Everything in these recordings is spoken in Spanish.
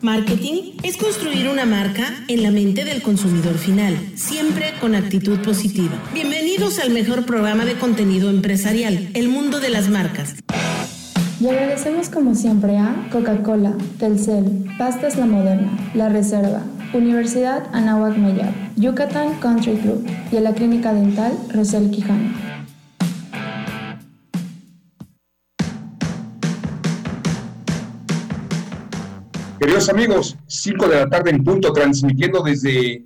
Marketing es construir una marca en la mente del consumidor final, siempre con actitud positiva. Bienvenidos al mejor programa de contenido empresarial, El Mundo de las Marcas. Y agradecemos como siempre a Coca-Cola, Telcel, Pastas La Moderna, La Reserva, Universidad Anáhuac Mayab, Yucatán Country Club y a la Clínica Dental Rosel Quijano. Queridos amigos, 5 de la tarde en punto, transmitiendo desde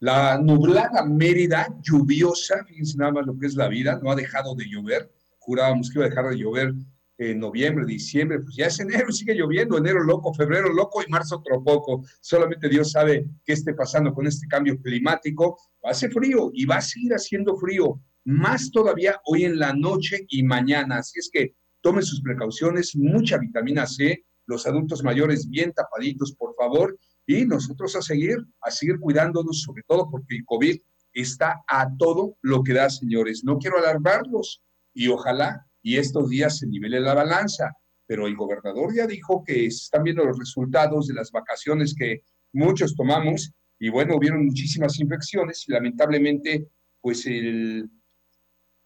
la nublada Mérida, lluviosa, fíjense nada más lo que es la vida, no ha dejado de llover, jurábamos que iba a dejar de llover en noviembre, diciembre, pues ya es enero, sigue lloviendo, enero loco, febrero loco y marzo otro poco. Solamente Dios sabe qué esté pasando con este cambio climático. Hace frío y va a seguir haciendo frío, más todavía hoy en la noche y mañana. Así es que tomen sus precauciones, mucha vitamina C, los adultos mayores bien tapaditos, por favor, y nosotros a seguir, a seguir cuidándonos, sobre todo porque el COVID está a todo lo que da, señores. No quiero alarmarlos y ojalá y estos días se nivele la balanza, pero el gobernador ya dijo que están viendo los resultados de las vacaciones que muchos tomamos y bueno, hubieron muchísimas infecciones y lamentablemente pues el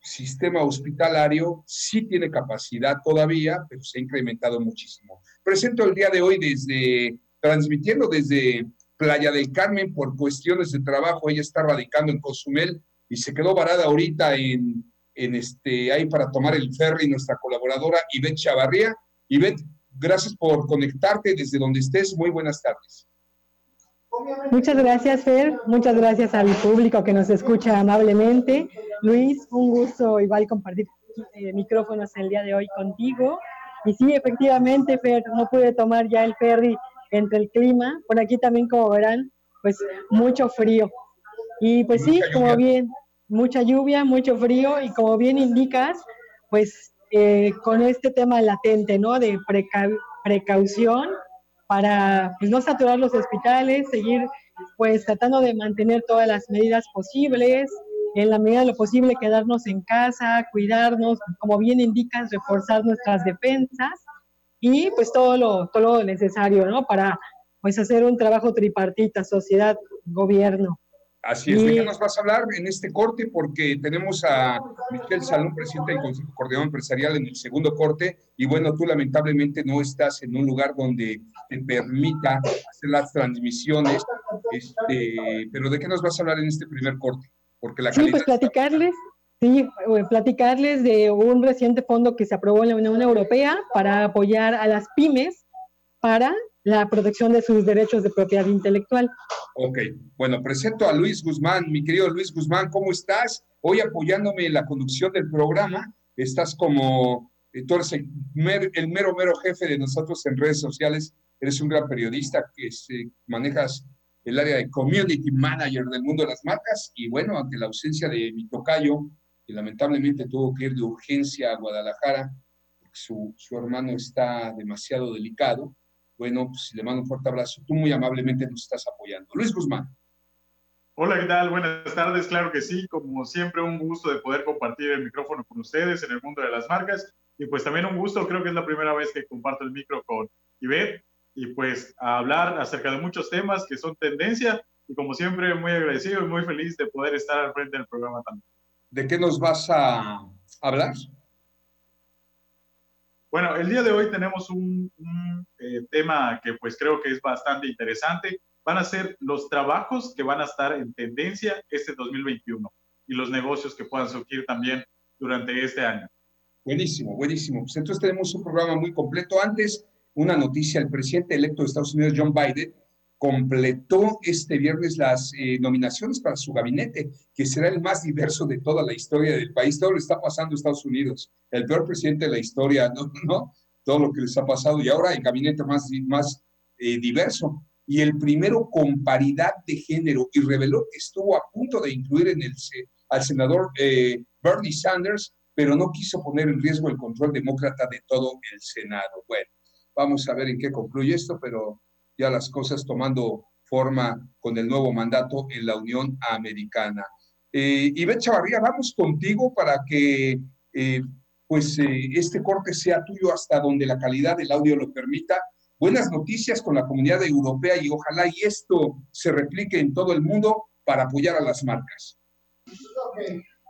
sistema hospitalario sí tiene capacidad todavía, pero se ha incrementado muchísimo. Presento el día de hoy desde, transmitiendo desde Playa del Carmen por cuestiones de trabajo. Ella está radicando en Cozumel y se quedó varada ahorita en, en este, ahí para tomar el ferry nuestra colaboradora Ivette Chavarría. Ivette, gracias por conectarte desde donde estés. Muy buenas tardes. Muchas gracias, Fer. Muchas gracias al público que nos escucha amablemente. Luis, un gusto igual compartir eh, micrófonos el día de hoy contigo. Y sí, efectivamente, Fer, no pude tomar ya el ferry entre el clima. Por aquí también, como verán, pues mucho frío. Y pues sí, como bien, mucha lluvia, mucho frío y como bien indicas, pues eh, con este tema latente, ¿no? De precaución para pues, no saturar los hospitales, seguir pues tratando de mantener todas las medidas posibles, en la medida de lo posible quedarnos en casa, cuidarnos, como bien indicas, reforzar nuestras defensas y pues todo lo, todo lo necesario, ¿no? Para pues hacer un trabajo tripartita, sociedad, gobierno. Así es, ¿de qué nos vas a hablar en este corte? Porque tenemos a Miquel Salón, presidente del Consejo Coordinador Empresarial, en el segundo corte, y bueno, tú lamentablemente no estás en un lugar donde te permita hacer las transmisiones, este, pero ¿de qué nos vas a hablar en este primer corte? Porque la sí, pues platicarles, sí, eh, platicarles de un reciente fondo que se aprobó en la Unión Europea para apoyar a las pymes para la protección de sus derechos de propiedad intelectual. Ok, bueno, presento a Luis Guzmán. Mi querido Luis Guzmán, ¿cómo estás? Hoy apoyándome en la conducción del programa. Estás como, eh, tú eres el, mero, mero jefe de nosotros en redes sociales. Eres un gran periodista que manejas el área de community manager del mundo de las marcas. Y bueno, ante la ausencia de mi tocayo, que lamentablemente tuvo que ir de urgencia a Guadalajara, porque su, su hermano está demasiado delicado bueno, pues le mando un fuerte abrazo. Tú muy amablemente nos estás apoyando. Luis Guzmán. Hola, ¿qué tal? Buenas tardes. Claro que sí, como siempre, un gusto de poder compartir el micrófono con ustedes en el mundo de las marcas. Y pues también un gusto, creo que es la primera vez que comparto el micro con Ivette y pues a hablar acerca de muchos temas que son tendencia y como siempre muy agradecido y muy feliz de poder estar al frente del programa también. ¿De qué nos vas a hablar? Bueno, el día de hoy tenemos un, eh, tema que pues creo que es bastante interesante. Van a ser los trabajos que van a estar en tendencia este 2021 y los negocios que puedan surgir también durante este año. Buenísimo, buenísimo. Pues entonces tenemos un programa muy completo. Antes, una noticia, el presidente electo de Estados Unidos, John Biden, completó este viernes las eh, nominaciones para su gabinete, que será el más diverso de toda la historia del país. Todo lo está pasando en Estados Unidos, el peor presidente de la historia, ¿no? ¿no? Todo lo que les ha pasado y ahora el gabinete más, más eh, diverso. Y el primero con paridad de género y reveló que estuvo a punto de incluir al senador eh, Bernie Sanders, pero no quiso poner en riesgo el control demócrata de todo el Senado. Bueno, vamos a ver en qué concluye esto, pero ya las cosas tomando forma con el nuevo mandato en la Unión Americana. Eh, Ivette Chavarría, vamos contigo para que eh, pues eh, este corte sea tuyo hasta donde la calidad del audio lo permita. buenas noticias con la comunidad europea y ojalá y esto se replique en todo el mundo para apoyar a las marcas.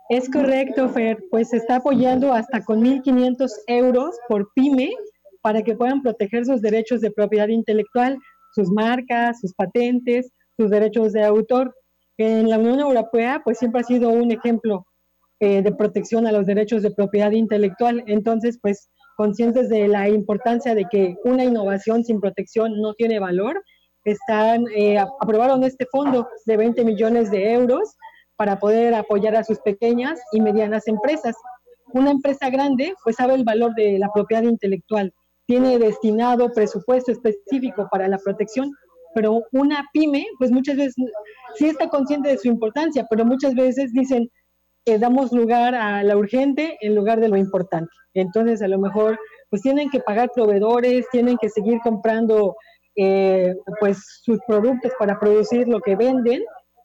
Es correcto, Fer, pues se está apoyando hasta con 1.500 euros por pyme para que puedan proteger sus derechos de propiedad intelectual, sus marcas, sus patentes, sus derechos de autor. En la Unión Europea, pues siempre ha sido un ejemplo eh, de protección a los derechos de propiedad intelectual. Entonces, pues conscientes de la importancia de que una innovación sin protección no tiene valor, están, eh, aprobaron este fondo de 20 millones de euros para poder apoyar a sus pequeñas y medianas empresas. Una empresa grande pues sabe el valor de la propiedad intelectual, tiene destinado presupuesto específico para la protección, pero una pyme pues muchas veces sí está consciente de su importancia, pero muchas veces dicen, que damos lugar a la urgente en lugar de lo importante. Entonces, a lo mejor, pues tienen que pagar proveedores, tienen que seguir comprando eh, pues sus productos para producir lo que venden.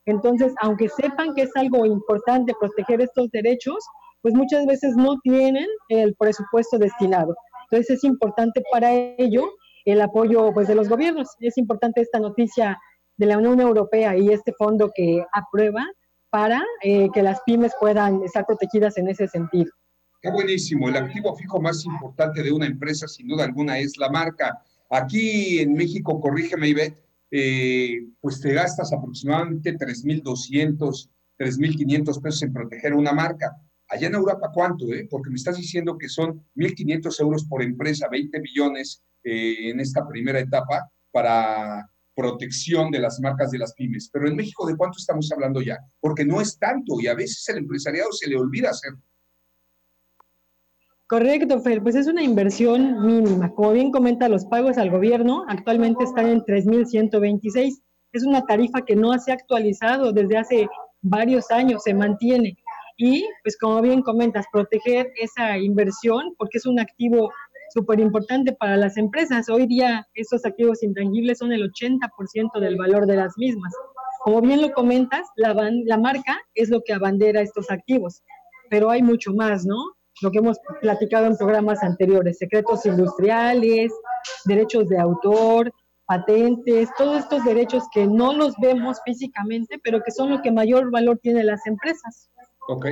Entonces, aunque sepan que es algo importante proteger estos derechos, pues muchas veces no tienen el presupuesto destinado. Entonces, es importante para ello el apoyo pues, de los gobiernos. Es importante esta noticia de la Unión Europea y este fondo que aprueba para eh, que las pymes puedan estar protegidas en ese sentido. Qué buenísimo. El activo fijo más importante de una empresa, sin duda alguna, es la marca. Aquí en México, corrígeme, Ivette, eh, pues te gastas aproximadamente 3.200, 3.500 pesos en proteger una marca. Allá en Europa, ¿cuánto? Eh? Porque me estás diciendo que son 1.500 euros por empresa, 20 millones eh, en esta primera etapa para protección de las marcas de las pymes. Pero en México, ¿de cuánto estamos hablando ya? Porque no es tanto y a veces el empresariado se le olvida hacerlo. Correcto, Fer, pues es una inversión mínima. Como bien comenta, los pagos al gobierno actualmente están en 3.126. Es una tarifa que no se ha actualizado desde hace varios años, se mantiene. Y, pues como bien comentas, proteger esa inversión, porque es un activo súper importante para las empresas. Hoy día estos activos intangibles son el 80% del valor de las mismas. Como bien lo comentas, la, la marca es lo que abandera estos activos, pero hay mucho más, ¿no? Lo que hemos platicado en programas anteriores, secretos industriales, derechos de autor, patentes, todos estos derechos que no los vemos físicamente, pero que son lo que mayor valor tienen las empresas. Ok.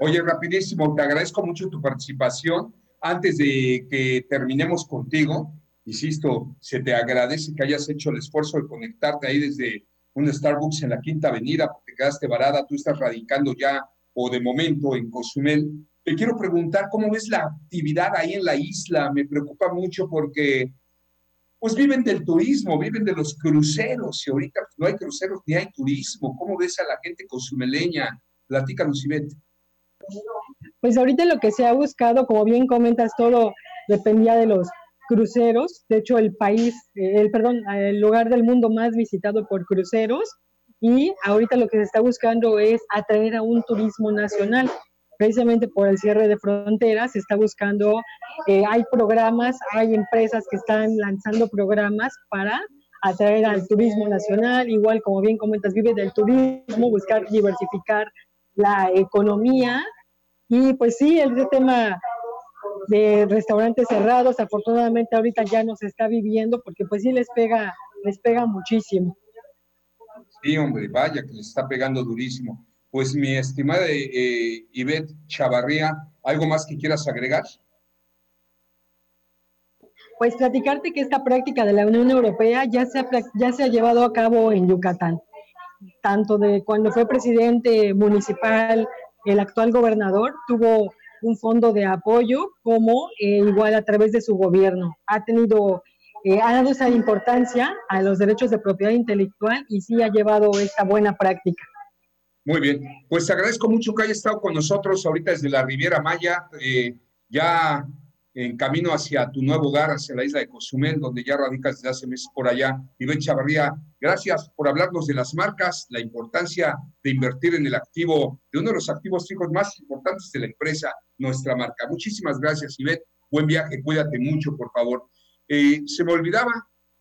Oye, rapidísimo, te agradezco mucho tu participación antes de que terminemos contigo, insisto, se te agradece que hayas hecho el esfuerzo de conectarte ahí desde un Starbucks en la Quinta Avenida, porque quedaste varada, tú estás radicando ya o de momento en Cozumel. Te quiero preguntar cómo ves la actividad ahí en la isla. Me preocupa mucho porque pues viven del turismo, viven de los cruceros y ahorita pues, no hay cruceros ni hay turismo. ¿Cómo ves a la gente cozumeleña? Platícanos, Ivette. Pues ahorita lo que se ha buscado, como bien comentas, todo dependía de los cruceros. De hecho, el país, eh, el perdón, el lugar del mundo más visitado por cruceros. Y ahorita lo que se está buscando es atraer a un turismo nacional. Precisamente por el cierre de fronteras, se está buscando, eh, hay programas, hay empresas que están lanzando programas para atraer al turismo nacional, igual como bien comentas, vive del turismo, buscar diversificar la economía y pues sí, el tema de restaurantes cerrados, afortunadamente ahorita ya no se está viviendo porque pues sí les pega, les pega muchísimo. Sí, hombre, vaya que les está pegando durísimo. Pues mi estimada eh, Ivette Chavarría, ¿algo más que quieras agregar? Pues platicarte que esta práctica de la Unión Europea ya se ya se ha llevado a cabo en Yucatán, tanto de cuando fue presidente municipal el actual gobernador tuvo un fondo de apoyo como eh, igual a través de su gobierno. Ha tenido, eh, ha dado esa importancia a los derechos de propiedad intelectual y sí ha llevado esta buena práctica. Muy bien, pues agradezco mucho que haya estado con nosotros ahorita desde la Riviera Maya. Eh, ya en camino hacia tu nuevo hogar, hacia la isla de Cozumel, donde ya radicas desde hace meses por allá. Iván Chavarría, gracias por hablarnos de las marcas, la importancia de invertir en el activo, de uno de los activos fijos más importantes de la empresa, nuestra marca. Muchísimas gracias, Ivette. Buen viaje, cuídate mucho, por favor. Eh, se me olvidaba,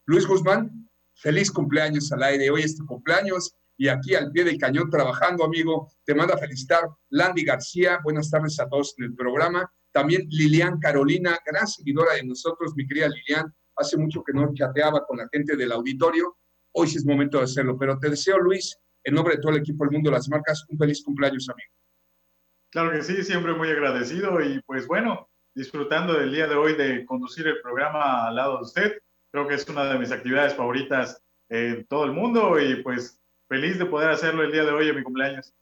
Luis Guzmán, feliz cumpleaños al aire. Hoy es tu cumpleaños y aquí al pie del cañón trabajando, amigo. Te manda a felicitar Landy García. Buenas tardes a todos en el programa. También Lilian Carolina, gran seguidora de nosotros, mi querida Lilian. Hace mucho que no chateaba con la gente del auditorio. Hoy sí es momento de hacerlo. Pero te deseo, Luis, en nombre de todo el equipo del mundo de las marcas, un feliz cumpleaños, amigo. Claro que sí, siempre muy agradecido y pues bueno, disfrutando del día de hoy de conducir el programa al lado de usted. Creo que es una de mis actividades favoritas en todo el mundo y pues feliz de poder hacerlo el día de hoy en mi cumpleaños.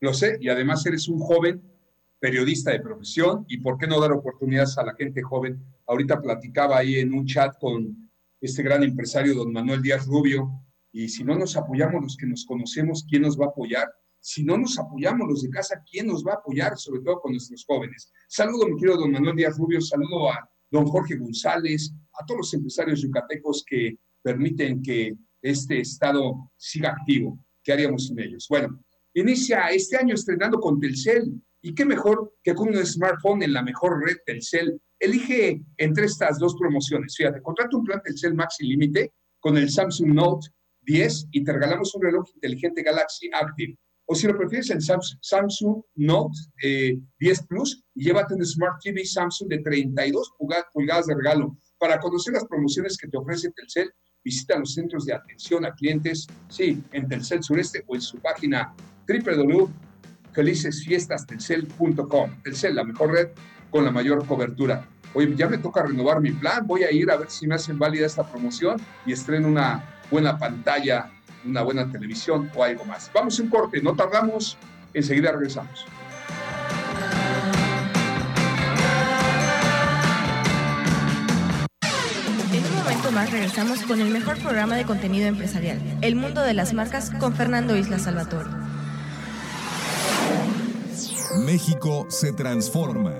Lo sé, y además eres un joven periodista de profesión y por qué no dar oportunidades a la gente joven. Ahorita platicaba ahí en un chat con este gran empresario, don Manuel Díaz Rubio, y si no nos apoyamos los que nos conocemos, ¿quién nos va a apoyar? Si no nos apoyamos los de casa, ¿quién nos va a apoyar? Sobre todo con nuestros jóvenes. Saludo, mi querido don Manuel Díaz Rubio, saludo a don Jorge González, a todos los empresarios yucatecos que permiten que este estado siga activo. ¿Qué haríamos sin ellos? Bueno, inicia este año estrenando con Telcel. ¿Y qué mejor que con un smartphone en la mejor red Telcel? Elige entre estas dos promociones. Fíjate, contrata un plan Telcel Maxi Límite con el Samsung Note 10 y te regalamos un reloj inteligente Galaxy Active o si lo prefieres, el Samsung Note 10 eh, Plus y llévate un Smart TV Samsung de 32 pulgadas de regalo. Para conocer las promociones que te ofrece Telcel, visita los centros de atención a clientes, sí, en Telcel Sureste o en su página www.felicesfiestastelcel.com. Telcel, la mejor red con la mayor cobertura. Oye, ya me toca renovar mi plan, voy a ir a ver si me hacen válida esta promoción y estreno una buena pantalla una buena televisión o algo más. Vamos un corte, no tardamos, enseguida regresamos. En más regresamos con el mejor programa de contenido empresarial, El Mundo de las Marcas, con Fernando Isla Salvatore. México se transforma.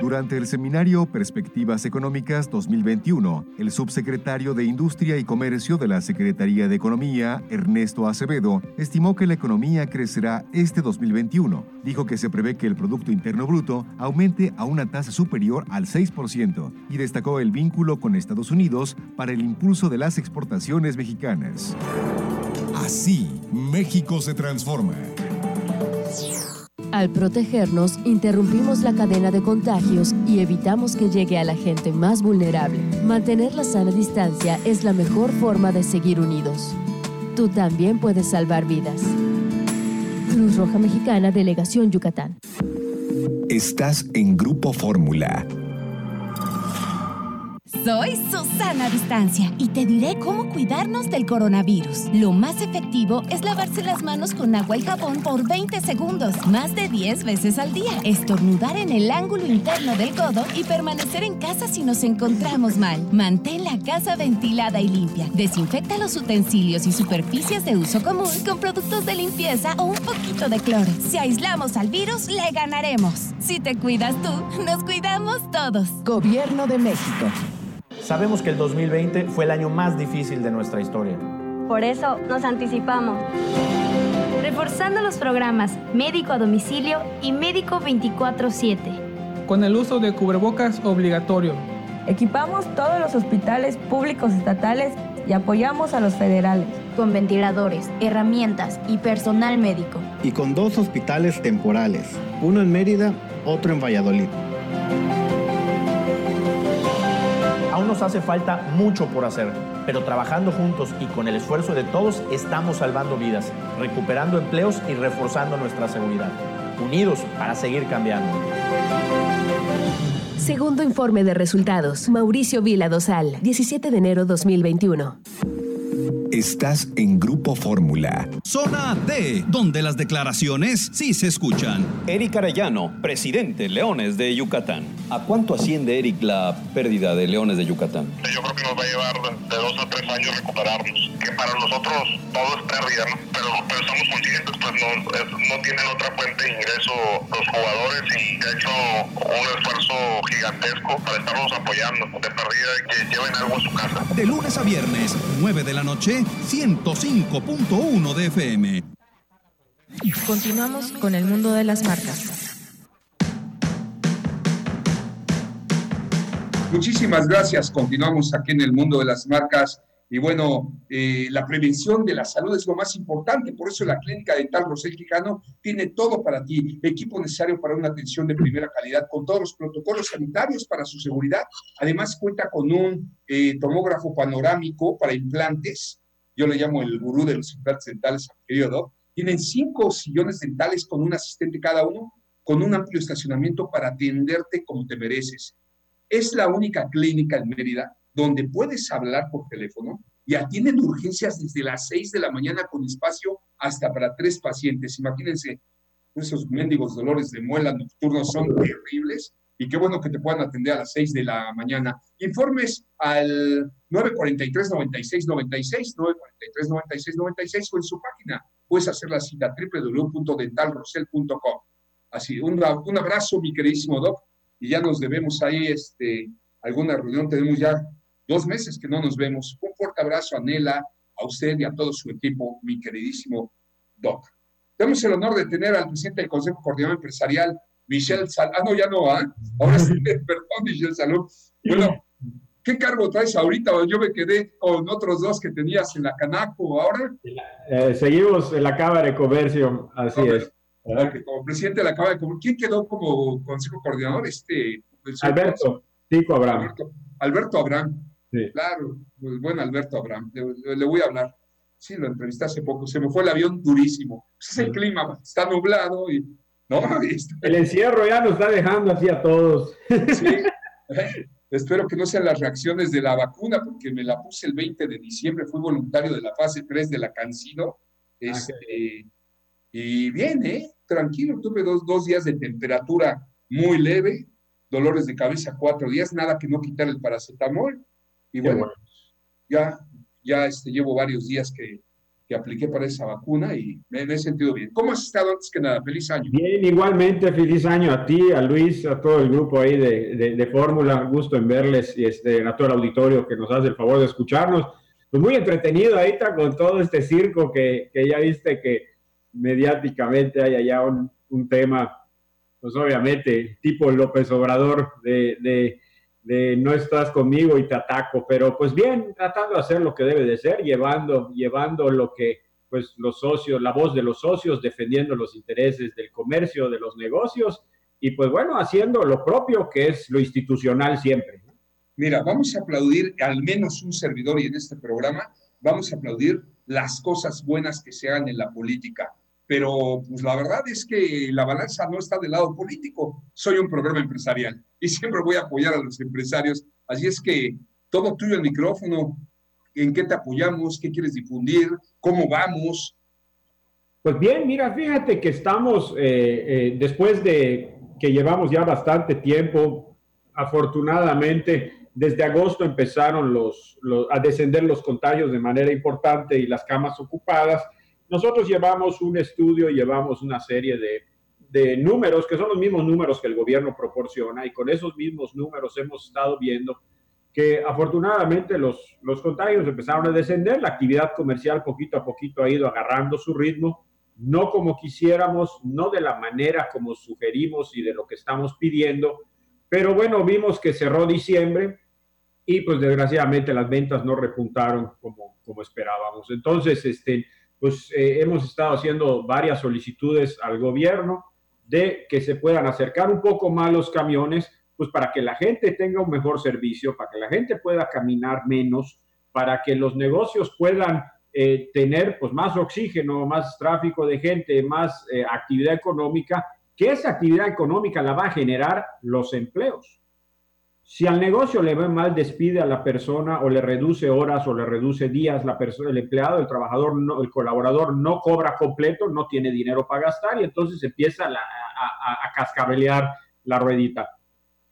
Durante el seminario Perspectivas Económicas 2021, el subsecretario de Industria y Comercio de la Secretaría de Economía, Ernesto Acevedo, estimó que la economía crecerá este 2021. Dijo que se prevé que el Producto Interno Bruto aumente a una tasa superior al 6% y destacó el vínculo con Estados Unidos para el impulso de las exportaciones mexicanas. Así, México se transforma. Al protegernos, interrumpimos la cadena de contagios y evitamos que llegue a la gente más vulnerable. Mantener la sana distancia es la mejor forma de seguir unidos. Tú también puedes salvar vidas. Cruz Roja Mexicana, Delegación Yucatán. Estás en Grupo Fórmula soy Susana Distancia y te diré cómo cuidarnos del coronavirus. Lo más efectivo es lavarse las manos con agua y jabón por 20 segundos, más de 10 veces al día. Estornudar en el ángulo interno del codo y permanecer en casa si nos encontramos mal. Mantén la casa ventilada y limpia. Desinfecta los utensilios y superficies de uso común con productos de limpieza o un poquito de cloro. Si aislamos al virus, le ganaremos. Si te cuidas tú, nos cuidamos todos. Gobierno de México. Sabemos que el 2020 fue el año más difícil de nuestra historia. Por eso nos anticipamos. Reforzando los programas Médico a Domicilio y Médico 24-7. Con el uso de cubrebocas obligatorio. Equipamos todos los hospitales públicos estatales y apoyamos a los federales. Con ventiladores, herramientas y personal médico. Y con dos hospitales temporales, uno en Mérida, otro en Valladolid. Nos hace falta mucho por hacer, pero trabajando juntos y con el esfuerzo de todos estamos salvando vidas, recuperando empleos y reforzando nuestra seguridad. Unidos para seguir cambiando. Segundo informe de resultados. Mauricio Vila Dosal, 17 de enero 2021. Estás en Grupo Fórmula. Zona D, donde las declaraciones sí se escuchan. Eric Arellano, presidente Leones de Yucatán. ¿A cuánto asciende, Eric, la pérdida de Leones de Yucatán? Yo creo que nos va a llevar de dos a tres años recuperarnos. Que para nosotros todo es pérdida, ¿no? Pero, pero estamos conscientes, pues no, no tienen otra fuente de ingreso los jugadores y ha hecho un esfuerzo gigantesco para estarnos apoyando. De pérdida que lleven algo a su casa. De lunes a viernes, 9 de la noche 105.1 de FM. Continuamos con el mundo de las marcas. Muchísimas gracias. Continuamos aquí en el mundo de las marcas Y bueno, eh, la prevención de la salud es lo más importante, por eso la Clínica Dental Rosel Quijano tiene todo para ti, equipo necesario para una atención de primera calidad, con todos los protocolos sanitarios para su seguridad. Además cuenta con un eh, tomógrafo panorámico para implantes, yo le llamo el gurú de los implantes dentales, querido Tienen cinco sillones dentales con un asistente cada uno, con un amplio estacionamiento para atenderte como te mereces. Es la única clínica en Mérida donde puedes hablar por teléfono y atienden urgencias desde las 6 de la mañana con espacio hasta para tres pacientes. Imagínense, esos mendigos dolores de muela nocturnos son terribles y qué bueno que te puedan atender a las 6 de la mañana. Informes al 943-9696, 943-9696 o en su página. Puedes hacer la cita www.dentalrosel.com. Así, un, un abrazo, mi queridísimo Doc, y ya nos debemos ahí este, alguna reunión. Tenemos ya dos meses que no nos vemos. Un fuerte abrazo a Nela, a usted y a todo su equipo, mi queridísimo Doc. Tenemos el honor de tener al presidente del Consejo Coordinador Empresarial, Michelle Salud. Ah, no, ya no, ¿ah? Ahora sí, perdón, Michelle Salud. Bueno, ¿qué cargo traes ahorita? Yo me quedé con otros dos que tenías en la Canaco ahora. Eh, seguimos en la Cámara de Comercio, así es. Como presidente de la Cámara de Comercio, ¿quién quedó como Consejo Coordinador? Este, Alberto, Tico Abraham. Alberto, Alberto Abraham. Claro, pues, bueno, Alberto Abraham, le, voy a hablar. Sí, lo entrevisté hace poco, se me fue el avión durísimo. Pues es el clima, está nublado y... ¿no? El encierro ya nos está dejando así a todos. Sí. Espero que no sean las reacciones de la vacuna, porque me la puse el 20 de diciembre, fui voluntario de la fase 3 de la Cancino. Ah, este, y bien, ¿eh? Tranquilo, tuve dos, dos días de temperatura muy leve, dolores de cabeza cuatro días, nada que no quitar el paracetamol. Y bueno, ya, ya este, llevo varios días que, que apliqué para esa vacuna y me, he sentido bien. ¿Cómo has estado antes que nada? Feliz año. Bien, igualmente, feliz año a ti, a Luis, a todo el grupo ahí de, de, Fórmula. Gusto en verles y este, a todo el auditorio que nos hace el favor de escucharnos. Pues muy entretenido ahí está con todo este circo que, que ya viste que mediáticamente hay allá un, tema, pues obviamente, tipo López Obrador de, de de no estás conmigo y te ataco, pero pues bien, tratando de hacer lo que debe de ser, llevando, llevando lo que pues los socios, la voz de los socios, defendiendo los intereses del comercio, de los negocios, y pues bueno, haciendo lo propio que es lo institucional siempre. Mira, vamos a aplaudir, al menos un servidor y en este programa, vamos a aplaudir las cosas buenas que se hagan en la política pero pues la verdad es que la balanza no está del lado político. Soy un programa empresarial y siempre voy a apoyar a los empresarios. Así es que todo tuyo el micrófono. ¿En qué te apoyamos? ¿Qué quieres difundir? ¿Cómo vamos? Pues bien, mira, fíjate que estamos, eh, eh, después de que llevamos ya bastante tiempo, afortunadamente, desde agosto empezaron los, a descender los contagios de manera importante y las camas ocupadas nosotros llevamos un estudio, llevamos una serie de, de números que son los mismos números que el gobierno proporciona y con esos mismos números hemos estado viendo que afortunadamente los, los contagios empezaron a descender, la actividad comercial poquito a poquito ha ido agarrando su ritmo, no como quisiéramos, no de la manera como sugerimos y de lo que estamos pidiendo, pero bueno, vimos que cerró diciembre y pues desgraciadamente las ventas no repuntaron como, como esperábamos. Entonces, este, pues eh, hemos estado haciendo varias solicitudes al gobierno de que se puedan acercar un poco más los camiones, pues para que la gente tenga un mejor servicio, para que la gente pueda caminar menos, para que los negocios puedan eh, tener pues más oxígeno, más tráfico de gente, más eh, actividad económica, que esa actividad económica la va a generar los empleos. Si al negocio le va mal, despide a la persona o le reduce horas o le reduce días, la persona, el empleado, el trabajador, el colaborador no cobra completo, no tiene dinero para gastar y entonces empieza a, cascabelear la ruedita.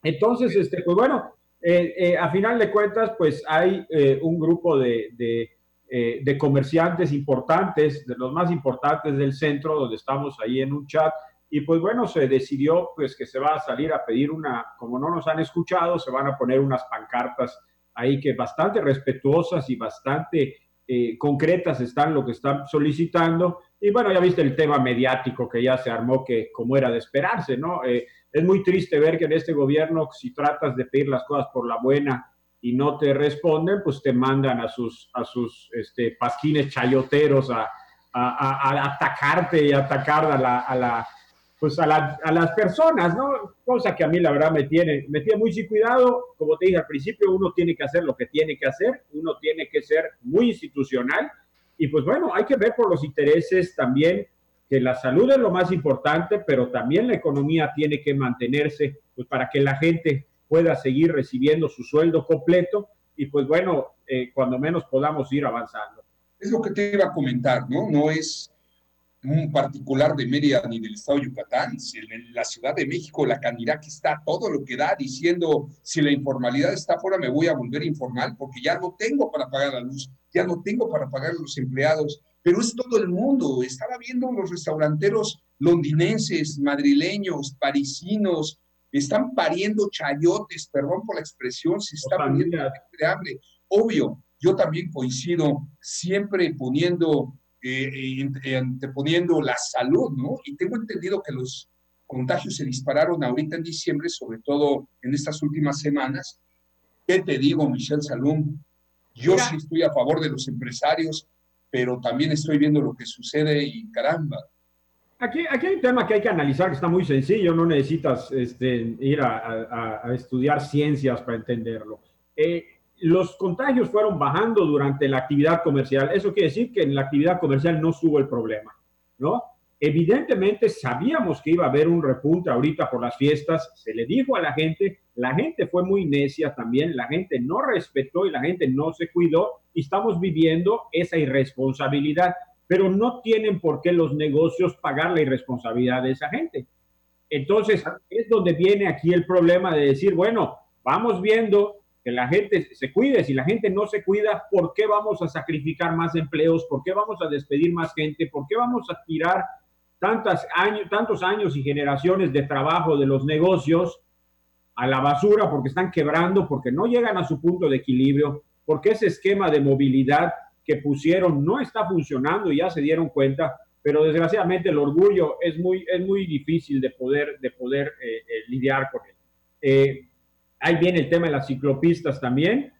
Entonces, este, pues bueno, eh, eh, a final de cuentas, pues hay eh, un grupo de, de comerciantes importantes, de los más importantes del centro, donde estamos ahí en un chat, y pues bueno, se decidió pues que se va a salir a pedir una, como no nos han escuchado, se van a poner unas pancartas ahí que bastante respetuosas y bastante eh, concretas están lo que están solicitando. Y bueno, ya viste el tema mediático que ya se armó, que como era de esperarse, ¿no? Eh, es muy triste ver que en este gobierno, si tratas de pedir las cosas por la buena y no te responden, pues te mandan a sus, a sus este, pasquines chayoteros a, a, atacarte y atacar a la, a la pues a, a, las personas, ¿no? Cosa que a mí la verdad me tiene, me tiene muy sin cuidado. Como te dije al principio, uno tiene que hacer lo que tiene que hacer, uno tiene que ser muy institucional y pues bueno, hay que ver por los intereses también que la salud es lo más importante, pero también la economía tiene que mantenerse pues para que la gente pueda seguir recibiendo su sueldo completo y pues bueno, eh, cuando menos podamos ir avanzando. Es lo que te iba a comentar, ¿no? No es un particular de Mérida ni del estado de Yucatán. En la Ciudad de México la candidata que está todo lo que da diciendo si la informalidad está fuera me voy a volver informal porque ya no tengo para pagar la luz, ya no tengo para pagar los empleados, pero es todo el mundo. Estaba viendo los restauranteros londinenses, madrileños, parisinos, están pariendo chayotes, perdón por la expresión, se está poniendo de hambre. Obvio, yo también coincido siempre poniendo eh, eh, anteponiendo la salud, ¿no? Y tengo entendido que los contagios se dispararon ahorita en diciembre, sobre todo en estas últimas semanas. ¿Qué te digo, Michelle Salum? Yo sí estoy a favor de los empresarios, pero también estoy viendo lo que sucede y caramba. Aquí, aquí hay un tema que hay que analizar que está muy sencillo, no necesitas este, ir a, a, estudiar ciencias para entenderlo. Eh, los contagios fueron bajando durante la actividad comercial. Eso quiere decir que en la actividad comercial no subo el problema, ¿no? Evidentemente sabíamos que iba a haber un repunte ahorita por las fiestas, se le dijo a la gente, la gente fue muy necia también, la gente no respetó y la gente no se cuidó y estamos viviendo esa irresponsabilidad, pero no tienen por qué los negocios pagar la irresponsabilidad de esa gente. Entonces es donde viene aquí el problema de decir, bueno, vamos viendo que la gente se cuide. Si la gente no se cuida, ¿por qué vamos a sacrificar más empleos? ¿Por qué vamos a despedir más gente? ¿Por qué vamos a tirar tantos años, tantos años y generaciones de trabajo de los negocios a la basura porque están quebrando, porque no llegan a su punto de equilibrio, porque ese esquema de movilidad que pusieron no está funcionando y ya se dieron cuenta, pero desgraciadamente el orgullo es muy, es muy difícil de poder, de poder eh, eh, lidiar con él. Eh, Ahí viene el tema de las ciclopistas también,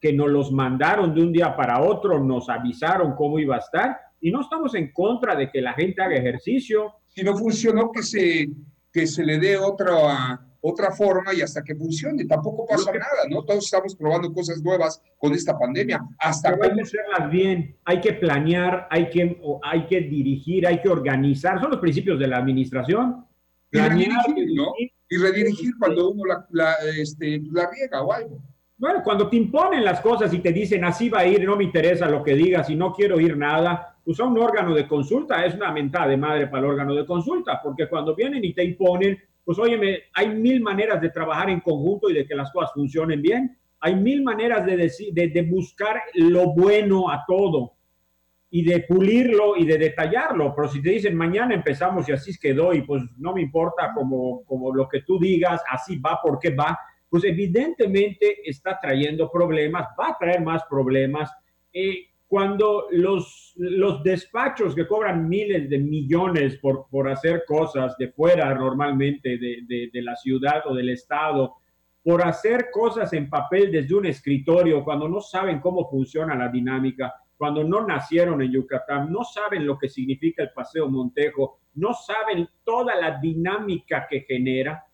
que nos los mandaron de un día para otro, nos avisaron cómo iba a estar y no estamos en contra de que la gente haga ejercicio. Si no funcionó, que se, que se le dé otra, otra forma y hasta que funcione. Tampoco pasa nada, ¿no? Todos estamos probando cosas nuevas con esta pandemia. Hasta hay que hacerlas bien, hay que planear, hay que, hay que dirigir, hay que organizar. Son los principios de la administración. Planear, ¿no? Y redirigir cuando uno la, este, la riega o algo. Bueno, cuando te imponen las cosas y te dicen así va a ir, no me interesa lo que digas y no quiero oír nada, pues a un órgano de consulta es una mentada de madre para el órgano de consulta, porque cuando vienen y te imponen, pues óyeme, hay mil maneras de trabajar en conjunto y de que las cosas funcionen bien. Hay mil maneras de, de, de buscar lo bueno a todo y de pulirlo y de detallarlo. Pero si te dicen mañana empezamos y así quedó y pues no me importa como, como lo que tú digas, así va porque va, pues evidentemente está trayendo problemas, va a traer más problemas. Eh, cuando los, los despachos que cobran miles de millones por, por hacer cosas de fuera normalmente de, de, de la ciudad o del estado, por hacer cosas en papel desde un escritorio, cuando no saben cómo funciona la dinámica, cuando no nacieron en Yucatán, no saben lo que significa el Paseo Montejo, no saben toda la dinámica que genera,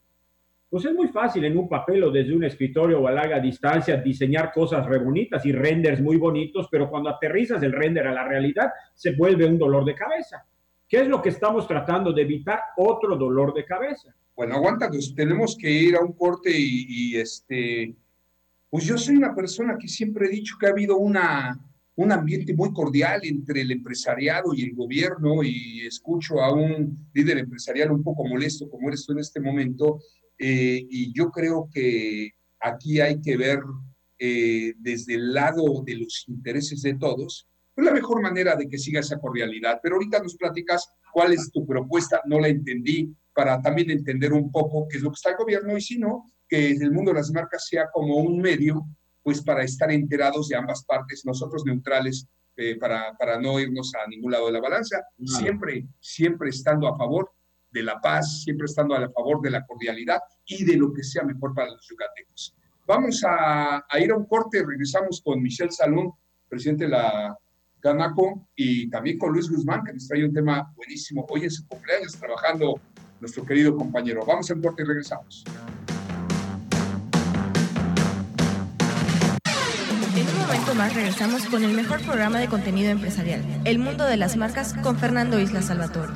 pues es muy fácil en un papel o desde un escritorio o a larga distancia diseñar cosas re bonitas y renders muy bonitos, pero cuando aterrizas el render a la realidad se vuelve un dolor de cabeza. ¿Qué es lo que estamos tratando de evitar? Otro dolor de cabeza. Bueno, aguanta, pues tenemos que ir a un corte y, y este, pues yo soy una persona que siempre he dicho que ha habido una, un ambiente muy cordial entre el empresariado y el gobierno y escucho a un líder empresarial un poco molesto como eres tú en este momento eh, y yo creo que aquí hay que ver eh, desde el lado de los intereses de todos la mejor manera de que siga esa cordialidad. Pero ahorita nos platicas cuál es tu propuesta, no la entendí, para también entender un poco qué es lo que está el gobierno y si no, que el mundo de las marcas sea como un medio pues para estar enterados de ambas partes, nosotros neutrales, eh, para, para, no irnos a ningún lado de la balanza, siempre, siempre estando a favor de la paz, siempre estando a favor de la cordialidad y de lo que sea mejor para los yucatecos. Vamos a, ir a un corte, regresamos con Michelle Salón, presidente de la Canaco, y también con Luis Guzmán, que nos trae un tema buenísimo. Hoy es su cumpleaños trabajando nuestro querido compañero. Vamos a un corte y regresamos. Momento más regresamos con el mejor programa de contenido empresarial, El Mundo de las Marcas, con Fernando Isla Salvatore.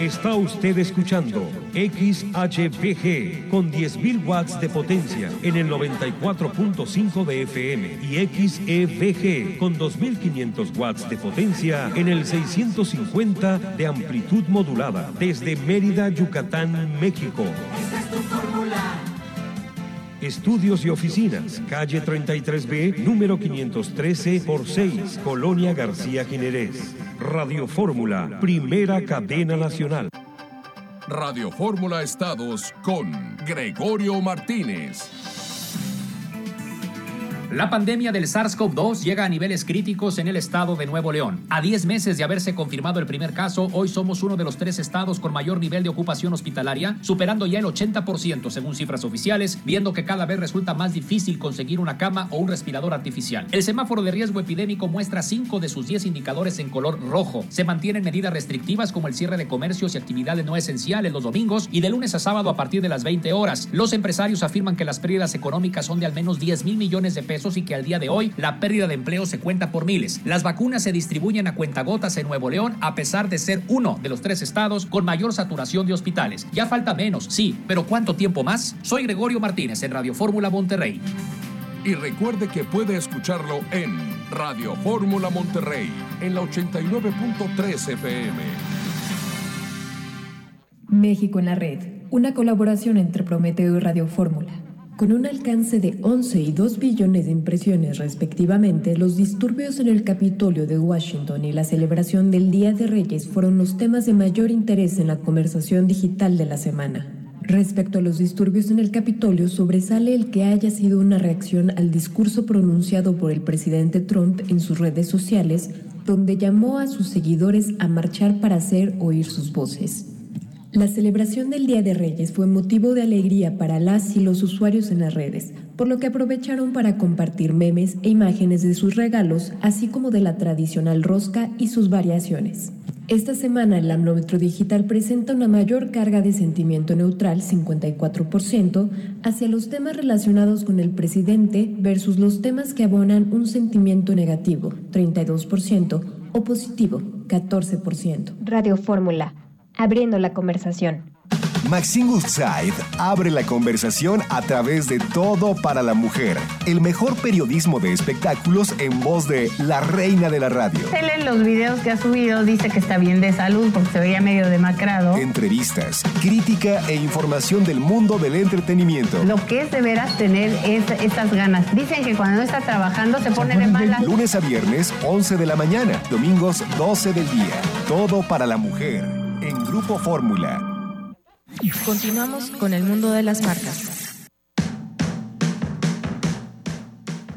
Está usted escuchando XHPG con 10.000 watts de potencia en el 94.5 de FM y XEVG con 2.500 watts de potencia en el 650 de amplitud modulada desde Mérida, Yucatán, México. Estudios y oficinas, calle 33B, número 513 por 6, Colonia García Jiménez. Radio Fórmula, primera cadena nacional. Radio Fórmula Estados con Gregorio Martínez. La pandemia del SARS-CoV-2 llega a niveles críticos en el estado de Nuevo León. A 10 meses de haberse confirmado el primer caso, hoy somos uno de los tres estados con mayor nivel de ocupación hospitalaria, superando ya el 80% según cifras oficiales, viendo que cada vez resulta más difícil conseguir una cama o un respirador artificial. El semáforo de riesgo epidémico muestra 5 de sus 10 indicadores en color rojo. Se mantienen medidas restrictivas como el cierre de comercios y actividades no esenciales los domingos y de lunes a sábado a partir de las 20 horas. Los empresarios afirman que las pérdidas económicas son de al menos 10 mil millones de pesos y que al día de hoy la pérdida de empleo se cuenta por miles. Las vacunas se distribuyen a cuentagotas en Nuevo León a pesar de ser uno de los tres estados con mayor saturación de hospitales. Ya falta menos, sí, pero ¿cuánto tiempo más? Soy Gregorio Martínez en Radio Fórmula Monterrey. Y recuerde que puede escucharlo en Radio Fórmula Monterrey en la 89.3 FM. México en la red, una colaboración entre Prometeo y Radio Fórmula. Con un alcance de 11 y 2 billones de impresiones respectivamente, los disturbios en el Capitolio de Washington y la celebración del Día de Reyes fueron los temas de mayor interés en la conversación digital de la semana. Respecto a los disturbios en el Capitolio, sobresale el que haya sido una reacción al discurso pronunciado por el presidente Trump en sus redes sociales, donde llamó a sus seguidores a marchar para hacer oír sus voces. La celebración del Día de Reyes fue motivo de alegría para las y los usuarios en las redes, por lo que aprovecharon para compartir memes e imágenes de sus regalos, así como de la tradicional rosca y sus variaciones. Esta semana el amnómetro digital presenta una mayor carga de sentimiento neutral, 54%, hacia los temas relacionados con el presidente versus los temas que abonan un sentimiento negativo, 32%, o positivo, 14%. Radio Fórmula abriendo la conversación. Maxine Goodside abre la conversación a través de Todo para la Mujer, el mejor periodismo de espectáculos en voz de la reina de la radio. Él en los videos que ha subido dice que está bien de salud porque se veía medio demacrado. Entrevistas, crítica e información del mundo del entretenimiento. Lo que es de veras tener es, estas ganas. Dicen que cuando no está trabajando se pone de mala. Lunes a viernes, 11 de la mañana. Domingos, 12 del día. Todo para la mujer en Grupo Fórmula. Continuamos con el mundo de las marcas.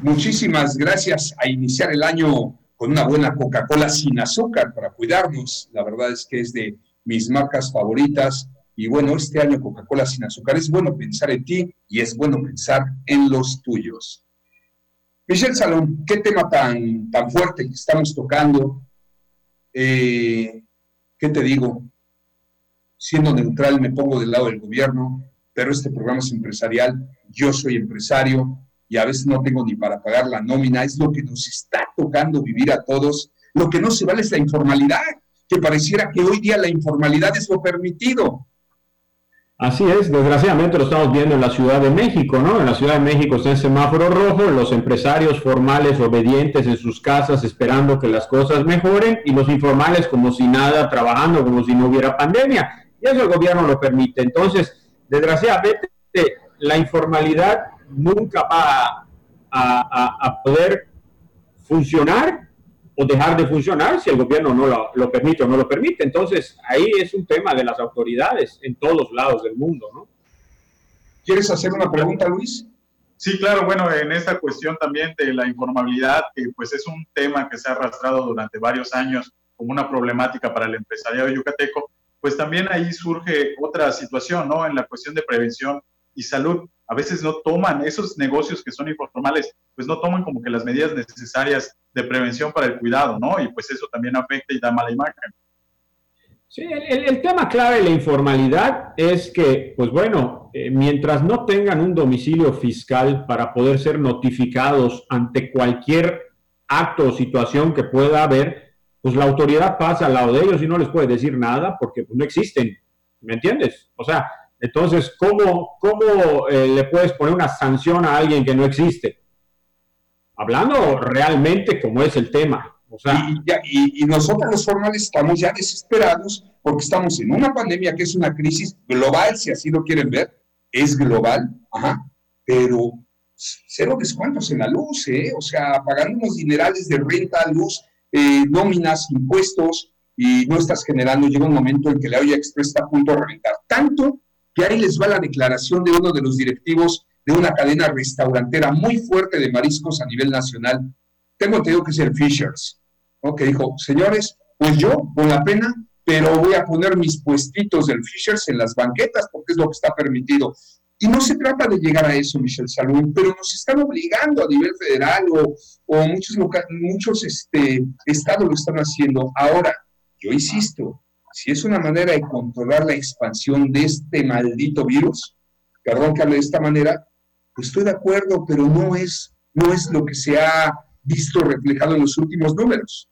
Muchísimas gracias a iniciar el año con una buena Coca-Cola sin azúcar para cuidarnos. La verdad es que es de mis marcas favoritas. Y bueno, este año Coca-Cola sin azúcar es bueno pensar en ti y es bueno pensar en los tuyos. Michelle Salón, qué tema tan, tan fuerte que estamos tocando. Eh, ¿Qué te digo? Siendo neutral me pongo del lado del gobierno, pero este programa es empresarial, yo soy empresario y a veces no tengo ni para pagar la nómina, es lo que nos está tocando vivir a todos. Lo que no se vale es la informalidad, que pareciera que hoy día la informalidad es lo permitido. Así es, desgraciadamente lo estamos viendo en la Ciudad de México, ¿no? En la Ciudad de México está en semáforo rojo, los empresarios formales obedientes en sus casas esperando que las cosas mejoren y los informales como si nada, trabajando como si no hubiera pandemia y eso el gobierno lo permite. Entonces, desgraciadamente, la informalidad nunca va a, poder funcionar o dejar de funcionar si el gobierno no lo, permite o no lo permite. Entonces, ahí es un tema de las autoridades en todos lados del mundo, ¿no? ¿Quieres hacer una pregunta, Luis? Sí, claro, bueno, en esta cuestión también de la informalidad, que pues es un tema que se ha arrastrado durante varios años como una problemática para el empresariado yucateco, pues también ahí surge otra situación, ¿no? En la cuestión de prevención y salud a veces no toman esos negocios que son informales, pues no toman como que las medidas necesarias de prevención para el cuidado, ¿no? Y pues eso también afecta y da mala imagen. Sí, el, tema clave de la informalidad es que, pues bueno, eh, mientras no tengan un domicilio fiscal para poder ser notificados ante cualquier acto o situación que pueda haber, pues la autoridad pasa al lado de ellos y no les puede decir nada porque pues, no existen, ¿me entiendes? O sea, entonces, ¿cómo, cómo eh, le puedes poner una sanción a alguien que no existe? Hablando realmente como es el tema. O sea, y, nosotros los formales estamos ya desesperados porque estamos en una pandemia que es una crisis global, si así lo quieren ver, es global, ajá, pero cero descuentos en la luz, ¿eh? o sea, pagando unos dinerales de renta, luz, eh, nóminas, impuestos, y no estás generando, llega un momento en que la olla express está a punto de reventar. Tanto que ahí les va la declaración de uno de los directivos de una cadena restaurantera muy fuerte de mariscos a nivel nacional. Tengo entendido que es el Fishers, que dijo, señores, pues yo, con la pena, pero voy a poner mis puestitos del Fishers en las banquetas porque es lo que está permitido. Y no se trata de llegar a eso, Michelle Salud, pero nos están obligando a nivel federal o, o muchos, muchos este, estados lo están haciendo. Ahora, yo insisto, si es una manera de controlar la expansión de este maldito virus, perdón que hable de esta manera, pues estoy de acuerdo, pero no es, no es lo que se ha visto reflejado en los últimos números.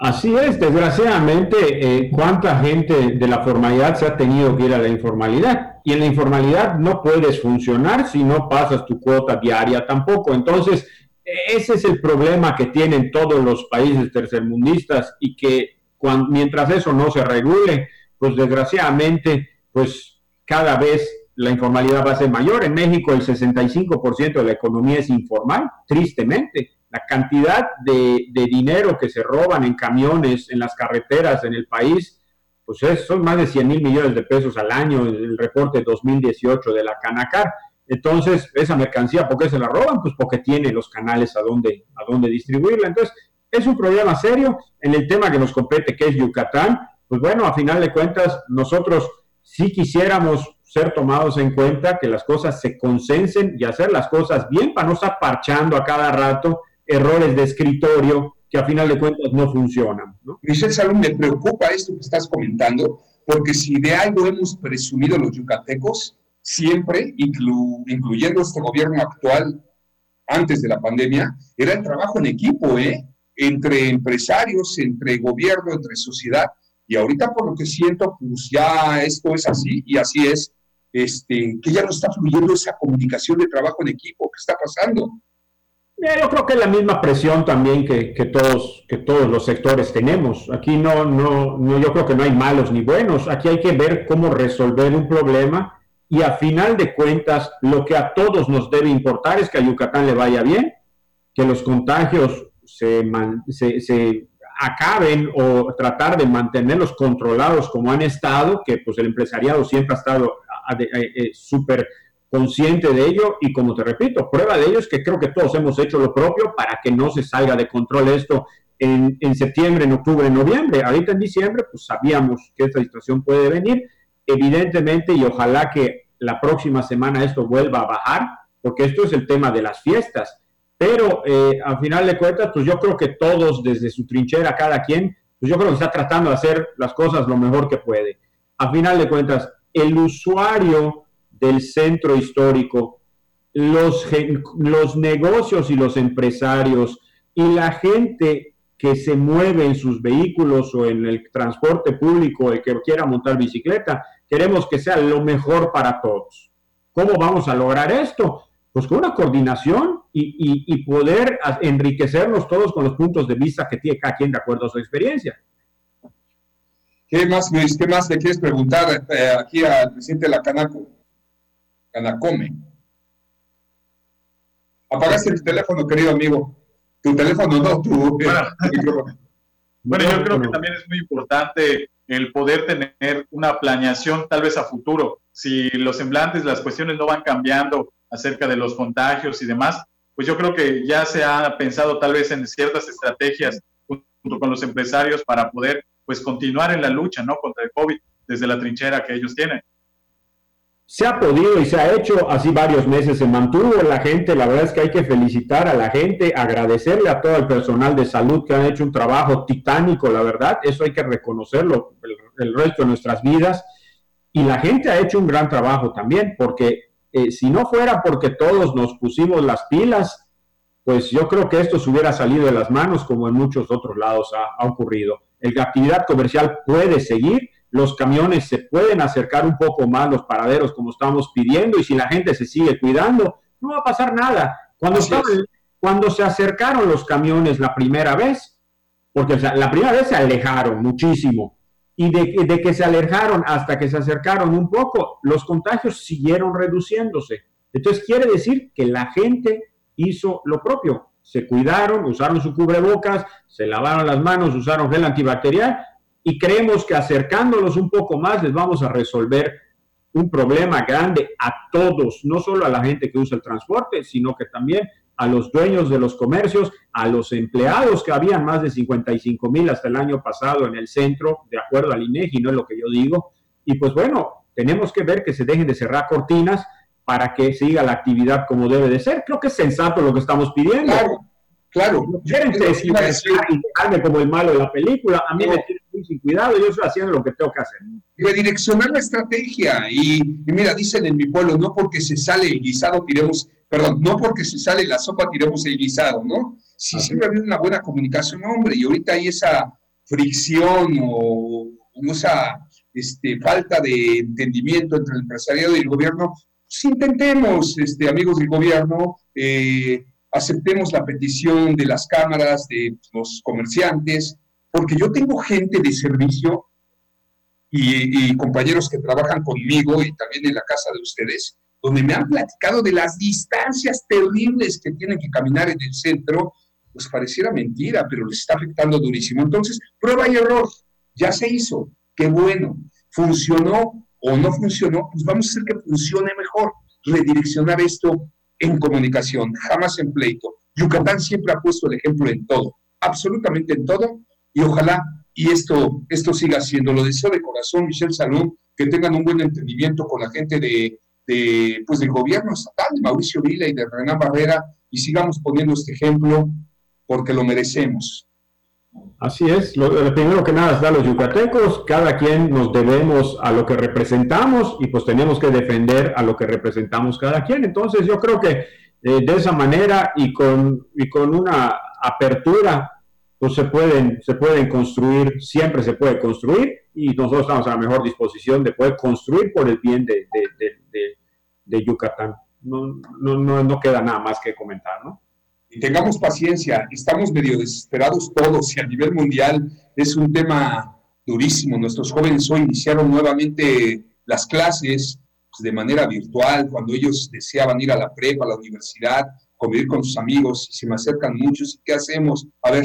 Así es, desgraciadamente, eh, cuánta gente de la formalidad se ha tenido que ir a la informalidad. Y en la informalidad no puedes funcionar si no pasas tu cuota diaria tampoco. Entonces, ese es el problema que tienen todos los países tercermundistas y que mientras eso no se regule, pues desgraciadamente, pues cada vez la informalidad va a ser mayor. En México el 65% de la economía es informal, tristemente. La cantidad de, dinero que se roban en camiones, en las carreteras en el país, pues son más de 100 mil millones de pesos al año, el reporte 2018 de la Canacar. Entonces, esa mercancía, ¿por qué se la roban? Pues porque tiene los canales a donde, a dónde distribuirla. Entonces, es un problema serio en el tema que nos compete, que es Yucatán. Pues bueno, a final de cuentas, nosotros sí quisiéramos ser tomados en cuenta, que las cosas se consensen y hacer las cosas bien para no estar parchando a cada rato errores de escritorio que a final de cuentas no funcionan. ¿no? Michelle Salón, me preocupa esto que estás comentando, porque si de algo hemos presumido los yucatecos, siempre, incluyendo este gobierno actual antes de la pandemia, era el trabajo en equipo, ¿eh? entre empresarios, entre gobierno, entre sociedad. Y ahorita por lo que siento, pues ya esto es así y así es, este, que ya no está fluyendo esa comunicación de trabajo en equipo. ¿Qué está pasando? Yo creo que es la misma presión también que, que, todos, que todos los sectores tenemos. Aquí no, no, yo creo que no hay malos ni buenos. Aquí hay que ver cómo resolver un problema y a final de cuentas lo que a todos nos debe importar es que a Yucatán le vaya bien, que los contagios se, se, acaben o tratar de mantenerlos controlados como han estado, que pues el empresariado siempre ha estado eh, eh, súper consciente de ello y como te repito, prueba de ello es que creo que todos hemos hecho lo propio para que no se salga de control esto en, en septiembre, en octubre, en noviembre. Ahorita en diciembre pues sabíamos que esta situación puede venir, evidentemente y ojalá que la próxima semana esto vuelva a bajar, porque esto es el tema de las fiestas pero eh, al final de cuentas, pues yo creo que todos desde su trinchera, cada quien, pues yo creo que está tratando de hacer las cosas lo mejor que puede. A final de cuentas, el usuario del centro histórico, los, los negocios y los empresarios y la gente que se mueve en sus vehículos o en el transporte público, el que quiera montar bicicleta, queremos que sea lo mejor para todos. ¿Cómo vamos a lograr esto? pues con una coordinación y, poder enriquecernos todos con los puntos de vista que tiene cada quien de acuerdo a su experiencia. ¿Qué más, Luis? ¿Qué más le quieres preguntar eh, aquí al presidente de la Canaco? Canacome. Apagaste el teléfono, querido amigo. Tu teléfono no, tu Bueno, yo creo que también es muy importante el poder tener una planeación tal vez a futuro. Si los semblantes, las cuestiones no van cambiando acerca de los contagios y demás, pues yo creo que ya se ha pensado tal vez en ciertas estrategias junto con los empresarios para poder pues continuar en la lucha, ¿no? Contra el COVID desde la trinchera que ellos tienen. Se ha podido y se ha hecho, así varios meses. Se mantuvo la gente, la verdad es que hay que felicitar a la gente, agradecerle a todo el personal de salud que han hecho un trabajo titánico, la verdad, eso hay que reconocerlo el, resto de nuestras vidas, y la gente ha hecho un gran trabajo también, porque eh, si no fuera porque todos nos pusimos las pilas, pues yo creo que esto se hubiera salido de las manos como en muchos otros lados ha, ha ocurrido. La actividad comercial puede seguir, los camiones se pueden acercar un poco más los paraderos como estamos pidiendo y si la gente se sigue cuidando, no va a pasar nada. Cuando, cuando se acercaron los camiones la primera vez, porque la primera vez se alejaron muchísimo y de, de, que se alejaron hasta que se acercaron un poco, los contagios siguieron reduciéndose. Entonces quiere decir que la gente hizo lo propio. Se cuidaron, usaron su cubrebocas, se lavaron las manos, usaron gel antibacterial y creemos que acercándolos un poco más les vamos a resolver un problema grande a todos, no solo a la gente que usa el transporte, sino que también a los dueños de los comercios, a los empleados que habían más de 55 mil hasta el año pasado en el centro, de acuerdo al INEGI, no es lo que yo digo. Y pues bueno, tenemos que ver que se dejen de cerrar cortinas para que siga la actividad como debe de ser. Creo que es sensato lo que estamos pidiendo. Claro, claro. No como el malo de la película, a mí me sin cuidado, yo estoy haciendo lo que tengo que hacer. Redireccionar la estrategia. Y, mira, dicen en mi pueblo, no porque se sale el guisado tiremos, perdón, no porque se sale la sopa tiremos el guisado, ¿no? Si siempre ha habido una buena comunicación, hombre, y ahorita hay esa fricción o, esa este, falta de entendimiento entre el empresariado y el gobierno, pues intentemos, este, amigos del gobierno, eh, aceptemos la petición de las cámaras, de los comerciantes, porque yo tengo gente de servicio y, compañeros que trabajan conmigo y también en la casa de ustedes, donde me han platicado de las distancias terribles que tienen que caminar en el centro, pues pareciera mentira, pero les está afectando durísimo. Entonces, prueba y error, ya se hizo, qué bueno, funcionó o no funcionó, pues vamos a hacer que funcione mejor, redireccionar esto en comunicación, jamás en pleito. Yucatán siempre ha puesto el ejemplo en todo, absolutamente en todo, y ojalá y esto, esto siga siendo. Lo deseo de corazón, Michelle Salón, que tengan un buen entendimiento con la gente de, de, pues del gobierno estatal, de Mauricio Vila y de Renan Barrera, y sigamos poniendo este ejemplo porque lo merecemos. Así es, lo, primero que nada está los yucatecos, cada quien nos debemos a lo que representamos y pues tenemos que defender a lo que representamos cada quien. Entonces yo creo que eh, de esa manera y con, y con una apertura pues se pueden, se pueden construir, siempre se puede construir y nosotros estamos a la mejor disposición de poder construir por el bien de, de, Yucatán. No, no, no, queda nada más que comentar, ¿no? Y tengamos paciencia, estamos medio desesperados todos y a nivel mundial es un tema durísimo. Nuestros jóvenes hoy iniciaron nuevamente las clases pues, de manera virtual, cuando ellos deseaban ir a la prepa, a la universidad, convivir con sus amigos, y se me acercan muchos, ¿qué hacemos? A ver,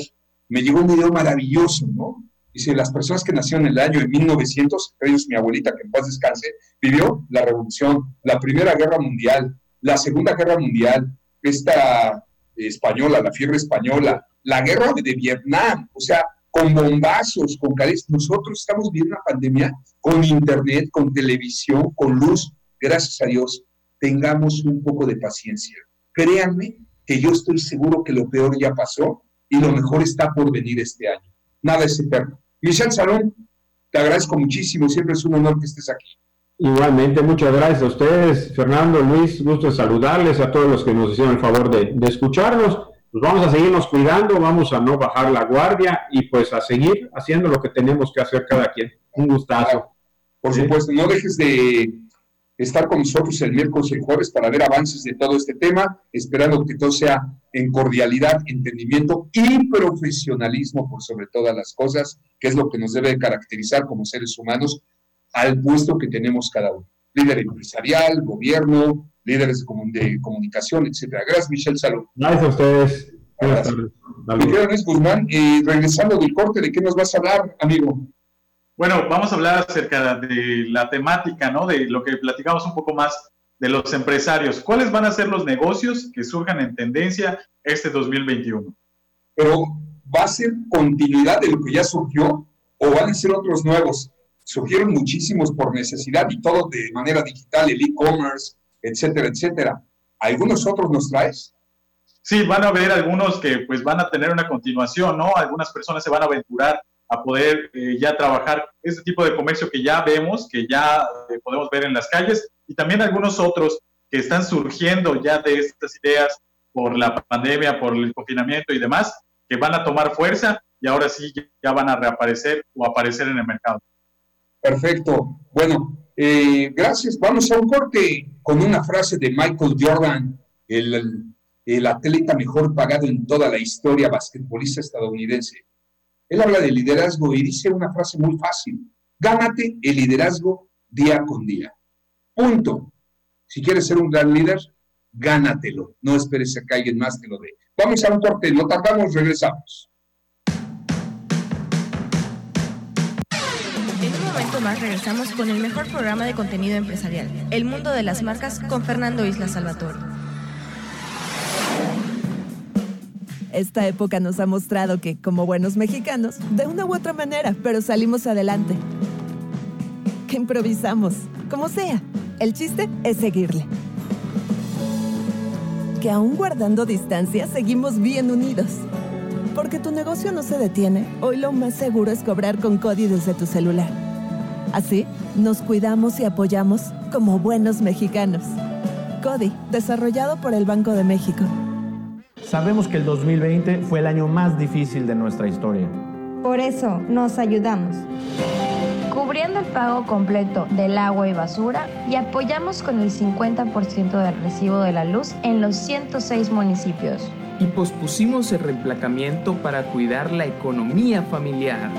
me llegó un video maravilloso, ¿no? Dice, las personas que nacieron en el año de 1900, entre ellos mi abuelita, que en paz descanse, vivió la revolución, la Primera Guerra Mundial, la Segunda Guerra Mundial, esta española, la fiebre española, la guerra de Vietnam, o sea, con bombazos, con cares. Nosotros estamos viviendo una pandemia con internet, con televisión, con luz. Gracias a Dios, tengamos un poco de paciencia. Créanme que yo estoy seguro que lo peor ya pasó y lo mejor está por venir este año. Nada es eterno. Michelle Salón, te agradezco muchísimo, siempre es un honor que estés aquí. Igualmente, muchas gracias a ustedes, Fernando, Luis, gusto de saludarles a todos los que nos hicieron el favor de, escucharnos. Pues vamos a seguirnos cuidando, vamos a no bajar la guardia y pues a seguir haciendo lo que tenemos que hacer cada quien. Un gustazo. Por supuesto, no dejes de estar con nosotros el miércoles y el jueves para ver avances de todo este tema, esperando que todo sea en cordialidad, entendimiento y profesionalismo por sobre todas las cosas, que es lo que nos debe caracterizar como seres humanos al puesto que tenemos cada uno. Líder empresarial, gobierno, líderes de, comunicación, etcétera. Gracias, Michelle Salud. Gracias a ustedes. Luis Guzmán, eh, regresando del corte, ¿de qué nos vas a hablar, amigo? Bueno, vamos a hablar acerca de la temática, ¿no? De lo que platicamos un poco más de los empresarios. ¿Cuáles van a ser los negocios que surjan en tendencia este 2021? Pero, ¿va a ser continuidad de lo que ya surgió o van a ser otros nuevos? surgieron muchísimos por necesidad y todo de manera digital, el e-commerce, etcétera, etcétera. ¿Algunos otros nos traes? Sí, van a haber algunos que pues van a tener una continuación, ¿no? Algunas personas se van a aventurar a poder eh, ya trabajar este tipo de comercio que ya vemos, que ya eh, podemos ver en las calles, y también algunos otros que están surgiendo ya de estas ideas por la pandemia, por el confinamiento y demás, que van a tomar fuerza y ahora sí ya van a reaparecer o aparecer en el mercado. Perfecto. Bueno, eh, gracias. Vamos a un corte con una frase de Michael Jordan, el, el atleta mejor pagado en toda la historia basquetbolista estadounidense. Él habla de liderazgo y dice una frase muy fácil. Gánate el liderazgo día con día. Punto. Si quieres ser un gran líder, gánatelo. No esperes a que alguien más te lo dé. Vamos a un corte, no tardamos, regresamos. En un momento más regresamos con el mejor programa de contenido empresarial, El Mundo de las Marcas, con Fernando Isla Salvatore. Esta época nos ha mostrado que, como buenos mexicanos, de una u otra manera, pero salimos adelante. Que improvisamos, como sea. El chiste es seguirle. Que aún guardando distancia, seguimos bien unidos. Porque tu negocio no se detiene, hoy lo más seguro es cobrar con Cody desde tu celular. Así, nos cuidamos y apoyamos como buenos mexicanos. Cody, desarrollado por el Banco de México. Sabemos que el 2020 fue el año más difícil de nuestra historia. Por eso nos ayudamos. Cubriendo el pago completo del agua y basura y apoyamos con el 50% del recibo de la luz en los 106 municipios. Y pospusimos el reemplacamiento para cuidar la economía familiar.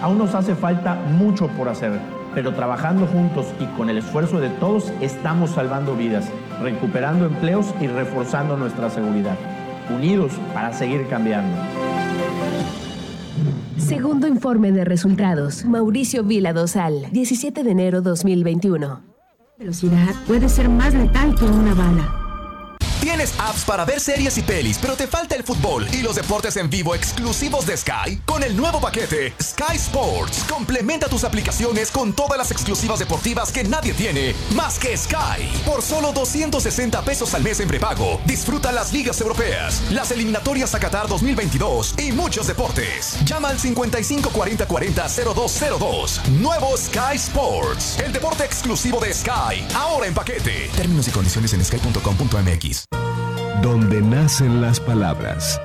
Aún nos hace falta mucho por hacer, pero trabajando juntos y con el esfuerzo de todos estamos salvando vidas, recuperando empleos y reforzando nuestra seguridad. Unidos para seguir cambiando. Segundo informe de resultados. Mauricio Vila Dosal, 17 de enero 2021. Velocidad puede ser más letal que una bala. ¿Tienes apps para ver series y pelis, pero te falta el fútbol y los deportes en vivo exclusivos de Sky? Con el nuevo paquete Sky Sports, complementa tus aplicaciones con todas las exclusivas deportivas que nadie tiene más que Sky. Por solo 260 pesos al mes en prepago, disfruta las ligas europeas, las eliminatorias a Qatar 2022 y muchos deportes. Llama al 55 40 40 0202. Nuevo Sky Sports, el deporte exclusivo de Sky, ahora en paquete. Términos y condiciones en sky.com.mx. Donde nacen las palabras.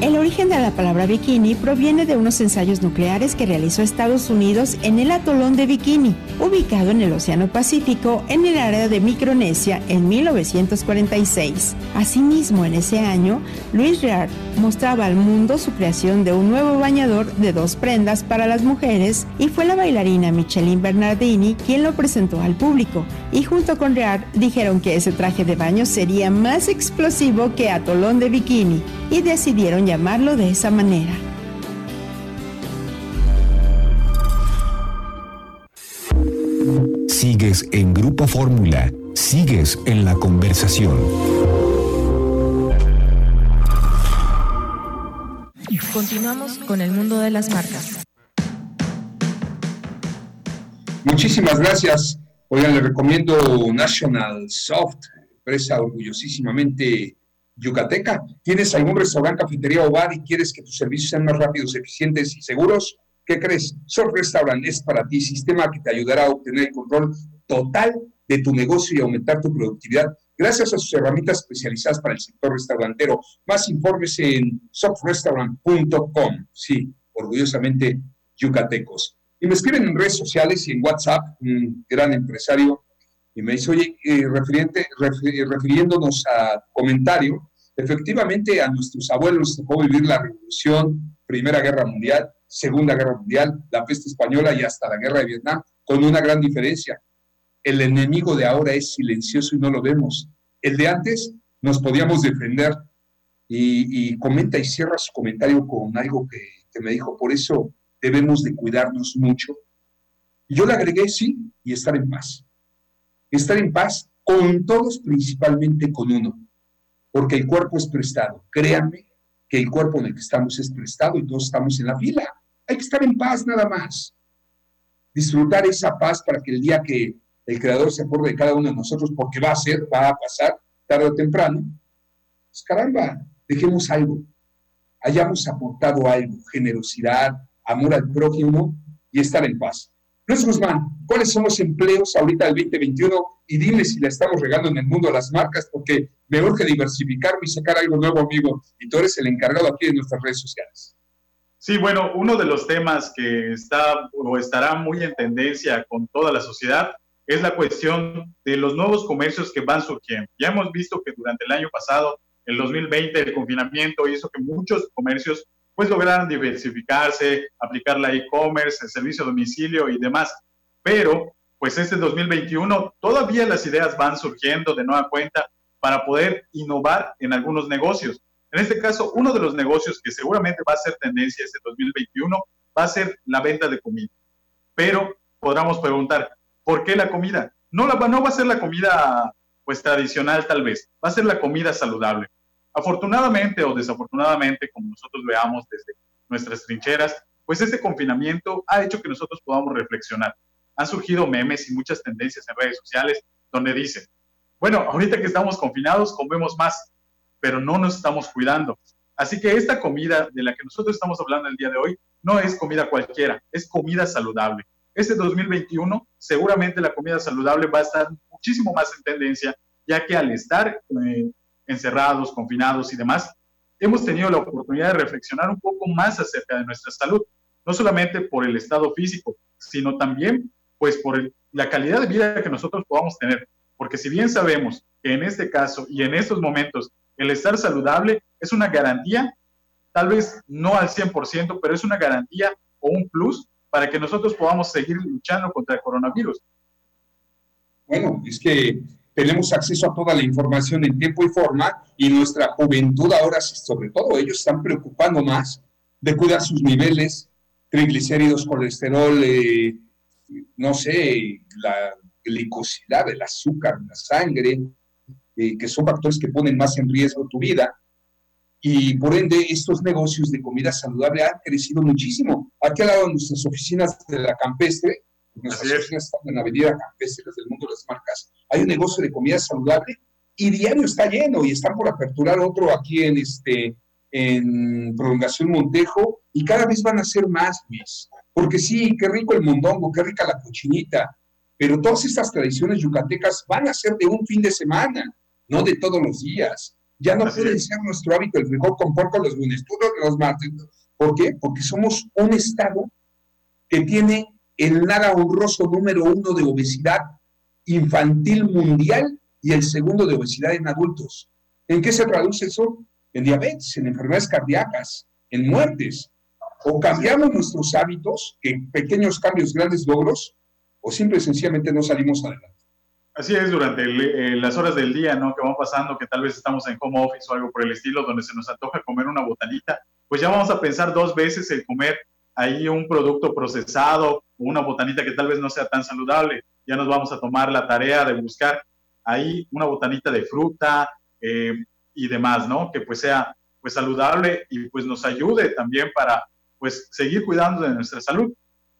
El origen de la palabra bikini proviene de unos ensayos nucleares que realizó Estados Unidos en el atolón de Bikini, ubicado en el Océano Pacífico en el área de Micronesia en 1946. Asimismo, en ese año, Luis Reard mostraba al mundo su creación de un nuevo bañador de dos prendas para las mujeres y fue la bailarina Micheline Bernardini quien lo presentó al público. Y junto con Reard dijeron que ese traje de baño sería más explosivo que atolón de bikini y decidieron llamarlo de esa manera. Sigues en Grupo Fórmula. Sigues en la conversación. Continuamos con el mundo de las marcas. Muchísimas gracias. Oigan, le recomiendo National Soft, empresa orgullosísimamente yucateca. ¿Tienes algún restaurante, cafetería o bar y quieres que tus servicios sean más rápidos, eficientes y seguros? ¿Qué crees? Soft Restaurant es para ti, sistema que te ayudará a obtener el control total de tu negocio y aumentar tu productividad gracias a sus herramientas especializadas para el sector restaurantero. Más informes en softrestaurant.com. Sí, orgullosamente yucatecos. Y me escriben en redes sociales y en WhatsApp, un gran empresario, y me dice, oye, eh, refiriéndonos a comentario, efectivamente a nuestros abuelos tocó vivir la revolución, Primera Guerra Mundial, Segunda Guerra Mundial, la peste española y hasta la Guerra de Vietnam, con una gran diferencia. El enemigo de ahora es silencioso y no lo vemos. El de antes nos podíamos defender. Y, comenta y cierra su comentario con algo que, me dijo, por eso debemos de cuidarnos mucho. Yo le agregué, sí, y estar en paz. Estar en paz con todos, principalmente con uno, porque el cuerpo es prestado. Créanme que el cuerpo en el que estamos es prestado y todos estamos en la fila. Hay que estar en paz nada más. Disfrutar esa paz para que el día que el Creador se acuerde de cada uno de nosotros, porque va a ser, va a pasar tarde o temprano, pues caramba, dejemos algo, hayamos aportado algo, generosidad, amor al prójimo y estar en paz. Luis Guzmán, ¿cuáles son los empleos ahorita del 2021? Y dime si la estamos regando en el mundo de las marcas, porque me urge diversificarme y sacar algo nuevo, amigo. Y tú eres el encargado aquí de nuestras redes sociales. Sí, bueno, uno de los temas que está o estará muy en tendencia con toda la sociedad es la cuestión de los nuevos comercios que van surgiendo. Ya hemos visto que durante el año pasado, el 2020, el confinamiento hizo que muchos comercios pues lograron diversificarse, aplicar la e-commerce, el servicio domicilio y demás. Pero, pues este 2021 todavía las ideas van surgiendo de nueva cuenta para poder innovar en algunos negocios. En este caso, uno de los negocios que seguramente va a ser tendencia este 2021 va a ser la venta de comida. Pero podríamos preguntar, ¿por qué la comida? No, la, no va a ser la comida pues tradicional tal vez, va a ser la comida saludable. Afortunadamente o desafortunadamente, como nosotros veamos desde nuestras trincheras, pues este confinamiento ha hecho que nosotros podamos reflexionar. Han surgido memes y muchas tendencias en redes sociales donde dicen, bueno, ahorita que estamos confinados comemos más, pero no nos estamos cuidando. Así que esta comida de la que nosotros estamos hablando el día de hoy no es comida cualquiera, es comida saludable. Este 2021 seguramente la comida saludable va a estar muchísimo más en tendencia, ya que al estar eh, encerrados, confinados y demás, hemos tenido la oportunidad de reflexionar un poco más acerca de nuestra salud, no solamente por el estado físico, sino también pues por la calidad de vida que nosotros podamos tener. Porque si bien sabemos que en este caso y en estos momentos el estar saludable es una garantía, tal vez no al 100%, pero es una garantía o un plus para que nosotros podamos seguir luchando contra el coronavirus. Bueno, es que tenemos acceso a toda la información en tiempo y forma y nuestra juventud ahora, sobre todo ellos, están preocupando más de cuidar sus niveles, triglicéridos, colesterol, eh, no sé, la glicosidad, el azúcar, la sangre, eh, que son factores que ponen más en riesgo tu vida. Y por ende, estos negocios de comida saludable han crecido muchísimo. Aquí al lado de nuestras oficinas de la campestre, nuestras oficinas están en la avenida campestre del mundo de las marcas, hay un negocio de comida saludable y diario está lleno y están por aperturar otro aquí en este en Prolongación Montejo y cada vez van a ser más, Luis. Porque sí, qué rico el mondongo, qué rica la cochinita, pero todas estas tradiciones yucatecas van a ser de un fin de semana, no de todos los días. Ya no puede ser nuestro hábito el frijol con porco los lunes, todos los martes. ¿Por qué? Porque somos un estado que tiene el nada honroso número uno de obesidad infantil mundial y el segundo de obesidad en adultos. ¿En qué se traduce eso? En diabetes, en enfermedades cardíacas, en muertes. O cambiamos nuestros hábitos, que pequeños cambios, grandes logros, o simple y sencillamente no salimos adelante. Así es, durante eh, las horas del día, ¿no? Que van pasando, que tal vez estamos en home office o algo por el estilo, donde se nos antoja comer una botanita, pues ya vamos a pensar dos veces el comer ahí un producto procesado o una botanita que tal vez no sea tan saludable ya nos vamos a tomar la tarea de buscar ahí una botanita de fruta eh, y demás, ¿no? Que pues sea pues saludable y pues nos ayude también para pues seguir cuidando de nuestra salud.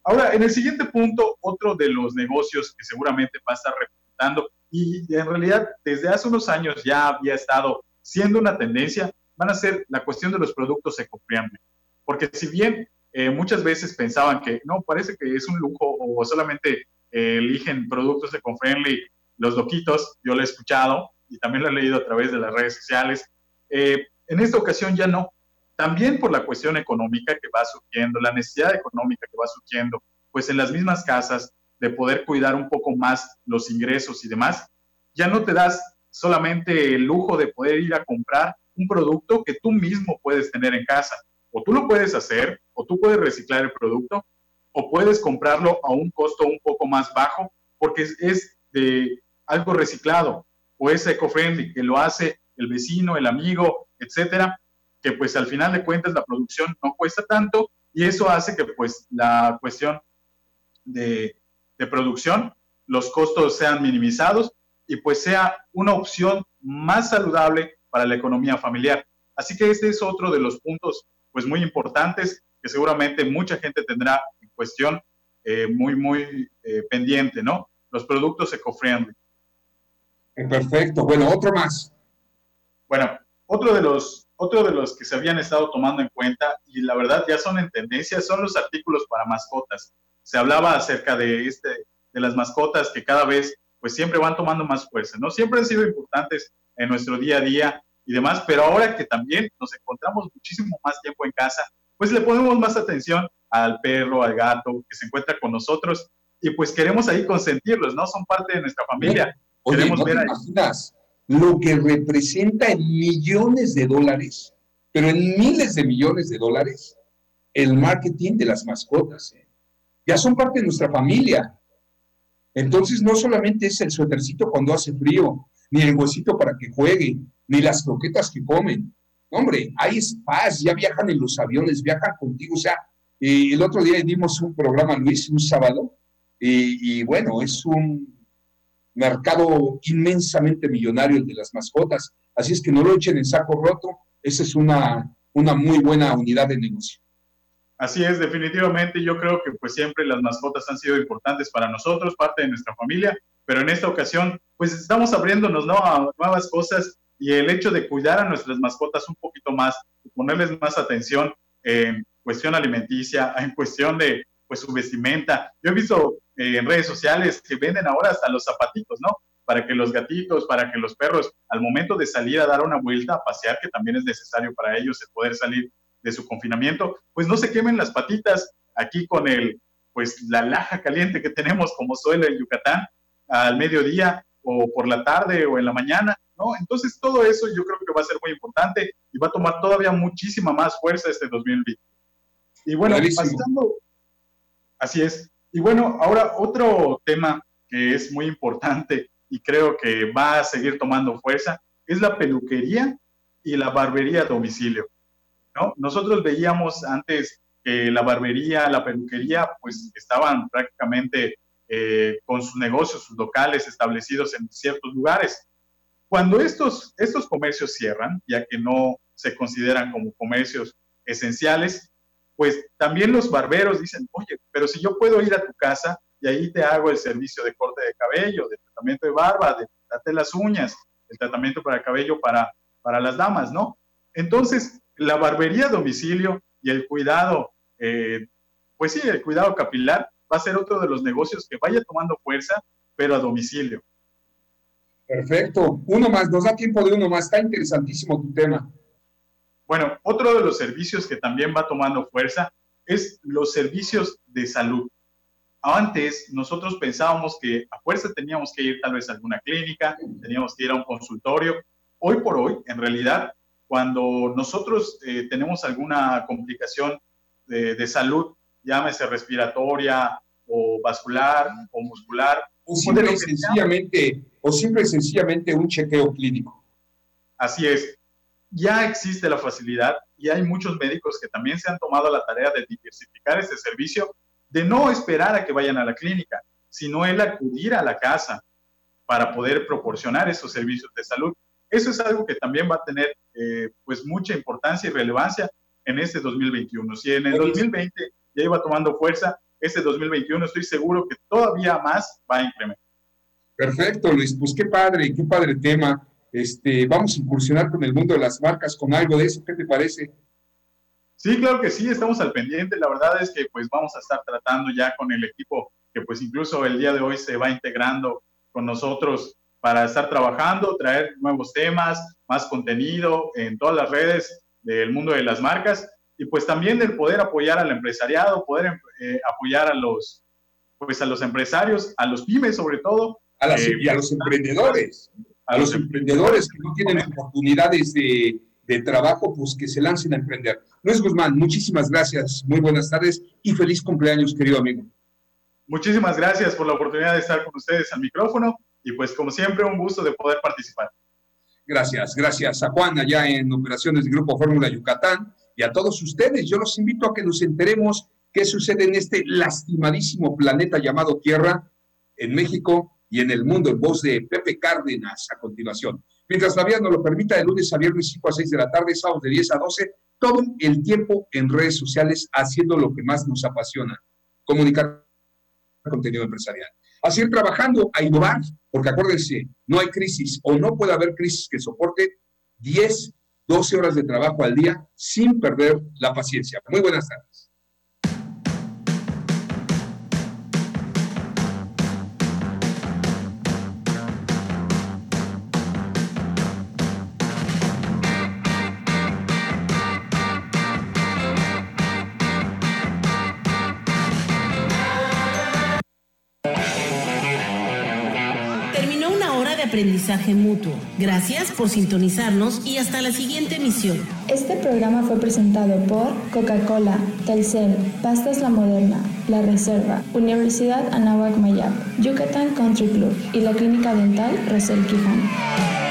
Ahora, en el siguiente punto, otro de los negocios que seguramente va a estar representando y en realidad desde hace unos años ya había estado siendo una tendencia, van a ser la cuestión de los productos eco-friendly. Porque si bien eh, muchas veces pensaban que no, parece que es un lujo o solamente eligen productos de friendly los loquitos, yo lo he escuchado y también lo he leído a través de las redes sociales. Eh, en esta ocasión ya no, también por la cuestión económica que va surgiendo, la necesidad económica que va surgiendo, pues en las mismas casas de poder cuidar un poco más los ingresos y demás, ya no te das solamente el lujo de poder ir a comprar un producto que tú mismo puedes tener en casa. O tú lo puedes hacer, o tú puedes reciclar el producto, o puedes comprarlo a un costo un poco más bajo porque es, de algo reciclado o es eco-friendly, que lo hace el vecino, el amigo, etcétera, que pues al final de cuentas la producción no cuesta tanto y eso hace que pues la cuestión de, de producción, los costos sean minimizados y pues sea una opción más saludable para la economía familiar. Así que este es otro de los puntos pues muy importantes que seguramente mucha gente tendrá en cuestión eh, muy, muy eh, pendiente, ¿no? Los productos eco-friendly. Perfecto. Bueno, otro más. Bueno, otro de los otro de los que se habían estado tomando en cuenta y la verdad ya son en tendencia son los artículos para mascotas. Se hablaba acerca de este de las mascotas que cada vez pues siempre van tomando más fuerza, ¿no? Siempre han sido importantes en nuestro día a día y demás, pero ahora que también nos encontramos muchísimo más tiempo en casa, pues le ponemos más atención al perro, al gato que se encuentra con nosotros y pues queremos ahí consentirlos, ¿no? Son parte de nuestra familia. Oye, queremos ¿no ver te imaginas lo que representa en millones de dólares, pero en miles de millones de dólares, el marketing de las mascotas? ¿eh? Ya son parte de nuestra familia. Entonces, no solamente es el suétercito cuando hace frío, ni el huesito para que juegue, ni las croquetas que comen. Hombre, hay spas, ya viajan en los aviones, viajan contigo. O sea, eh, el otro día dimos un programa, Luis, un sábado, y, y bueno, es un mercado inmensamente millonario el de las mascotas. Así es que no lo echen en saco roto. Esa es una, una muy buena unidad de negocio. Así es, definitivamente yo creo que pues siempre las mascotas han sido importantes para nosotros, parte de nuestra familia, pero en esta ocasión pues estamos abriéndonos ¿no? a nuevas cosas y el hecho de cuidar a nuestras mascotas un poquito más, ponerles más atención en cuestión alimenticia, en cuestión de pues su vestimenta. Yo he visto eh, en redes sociales que venden ahora hasta los zapatitos, ¿no? Para que los gatitos, para que los perros, al momento de salir a dar una vuelta, a pasear, que también es necesario para ellos el poder salir de su confinamiento, pues no se quemen las patitas aquí con el, pues la laja caliente que tenemos como suele el Yucatán al mediodía o por la tarde o en la mañana, ¿no? Entonces todo eso yo creo que va a ser muy importante y va a tomar todavía muchísima más fuerza este 2020. Y bueno, pasando, así es. Y bueno, ahora otro tema que es muy importante y creo que va a seguir tomando fuerza es la peluquería y la barbería a domicilio. Nosotros veíamos antes que la barbería, la peluquería, pues estaban prácticamente eh, con sus negocios, sus locales establecidos en ciertos lugares. Cuando estos, estos comercios cierran, ya que no se consideran como comercios esenciales, pues también los barberos dicen, oye, pero si yo puedo ir a tu casa y ahí te hago el servicio de corte de cabello, de tratamiento de barba, de darte las uñas, el tratamiento para el cabello para, para las damas, ¿no? Entonces, la barbería a domicilio y el cuidado, eh, pues sí, el cuidado capilar va a ser otro de los negocios que vaya tomando fuerza, pero a domicilio. Perfecto. Uno más, nos da tiempo de uno más. Está interesantísimo tu tema. Bueno, otro de los servicios que también va tomando fuerza es los servicios de salud. Antes nosotros pensábamos que a fuerza teníamos que ir tal vez a alguna clínica, teníamos que ir a un consultorio. Hoy por hoy, en realidad, cuando nosotros eh, tenemos alguna complicación de, salud, llámese respiratoria o vascular o muscular. O simple, y sencillamente, o simple y sencillamente un chequeo clínico. Así es. Ya existe la facilidad y hay muchos médicos que también se han tomado la tarea de diversificar este servicio, de no esperar a que vayan a la clínica, sino el acudir a la casa para poder proporcionar esos servicios de salud. Eso es algo que también va a tener eh, pues mucha importancia y relevancia en este 2021. Si en el 2020 ya iba tomando fuerza, este 2021 estoy seguro que todavía más va a incrementar. Perfecto, Luis. Pues qué padre, qué padre tema. Este, vamos a incursionar con el mundo de las marcas, con algo de eso. ¿Qué te parece? Sí, claro que sí, estamos al pendiente. La verdad es que pues vamos a estar tratando ya con el equipo que pues incluso el día de hoy se va integrando con nosotros para estar trabajando, traer nuevos temas, más contenido en todas las redes del mundo de las marcas y pues también del poder apoyar al empresariado, poder eh, apoyar a los, pues a los empresarios, a los pymes sobre todo. A eh, y a los emprendedores, a los emprendedores que no tienen oportunidades de, de trabajo, pues que se lancen a emprender. Luis Guzmán, muchísimas gracias, muy buenas tardes y feliz cumpleaños, querido amigo. Muchísimas gracias por la oportunidad de estar con ustedes al micrófono y pues como siempre un gusto de poder participar. Gracias, gracias a Juan allá en operaciones del Grupo Fórmula Yucatán y a todos ustedes. Yo los invito a que nos enteremos qué sucede en este lastimadísimo planeta llamado Tierra, en México y en el mundo, en voz de Pepe Cárdenas a continuación. Mientras la vida nos lo permita, de lunes a viernes 5 a 6 de la tarde, sábados de 10 a 12, todo el tiempo en redes sociales haciendo lo que más nos apasiona, comunicar contenido empresarial. A seguir trabajando, a innovar, porque acuérdense, no hay crisis o no puede haber crisis que soporte 10, 12 horas de trabajo al día sin perder la paciencia. Muy buenas tardes. Mutuo. Gracias por sintonizarnos y hasta la siguiente emisión. Este programa fue presentado por Coca-Cola, Telcel, Pastas La Moderna, La Reserva, Universidad Anáhuac Mayab, Yucatán Country Club y la Clínica Dental Rosel Quijano.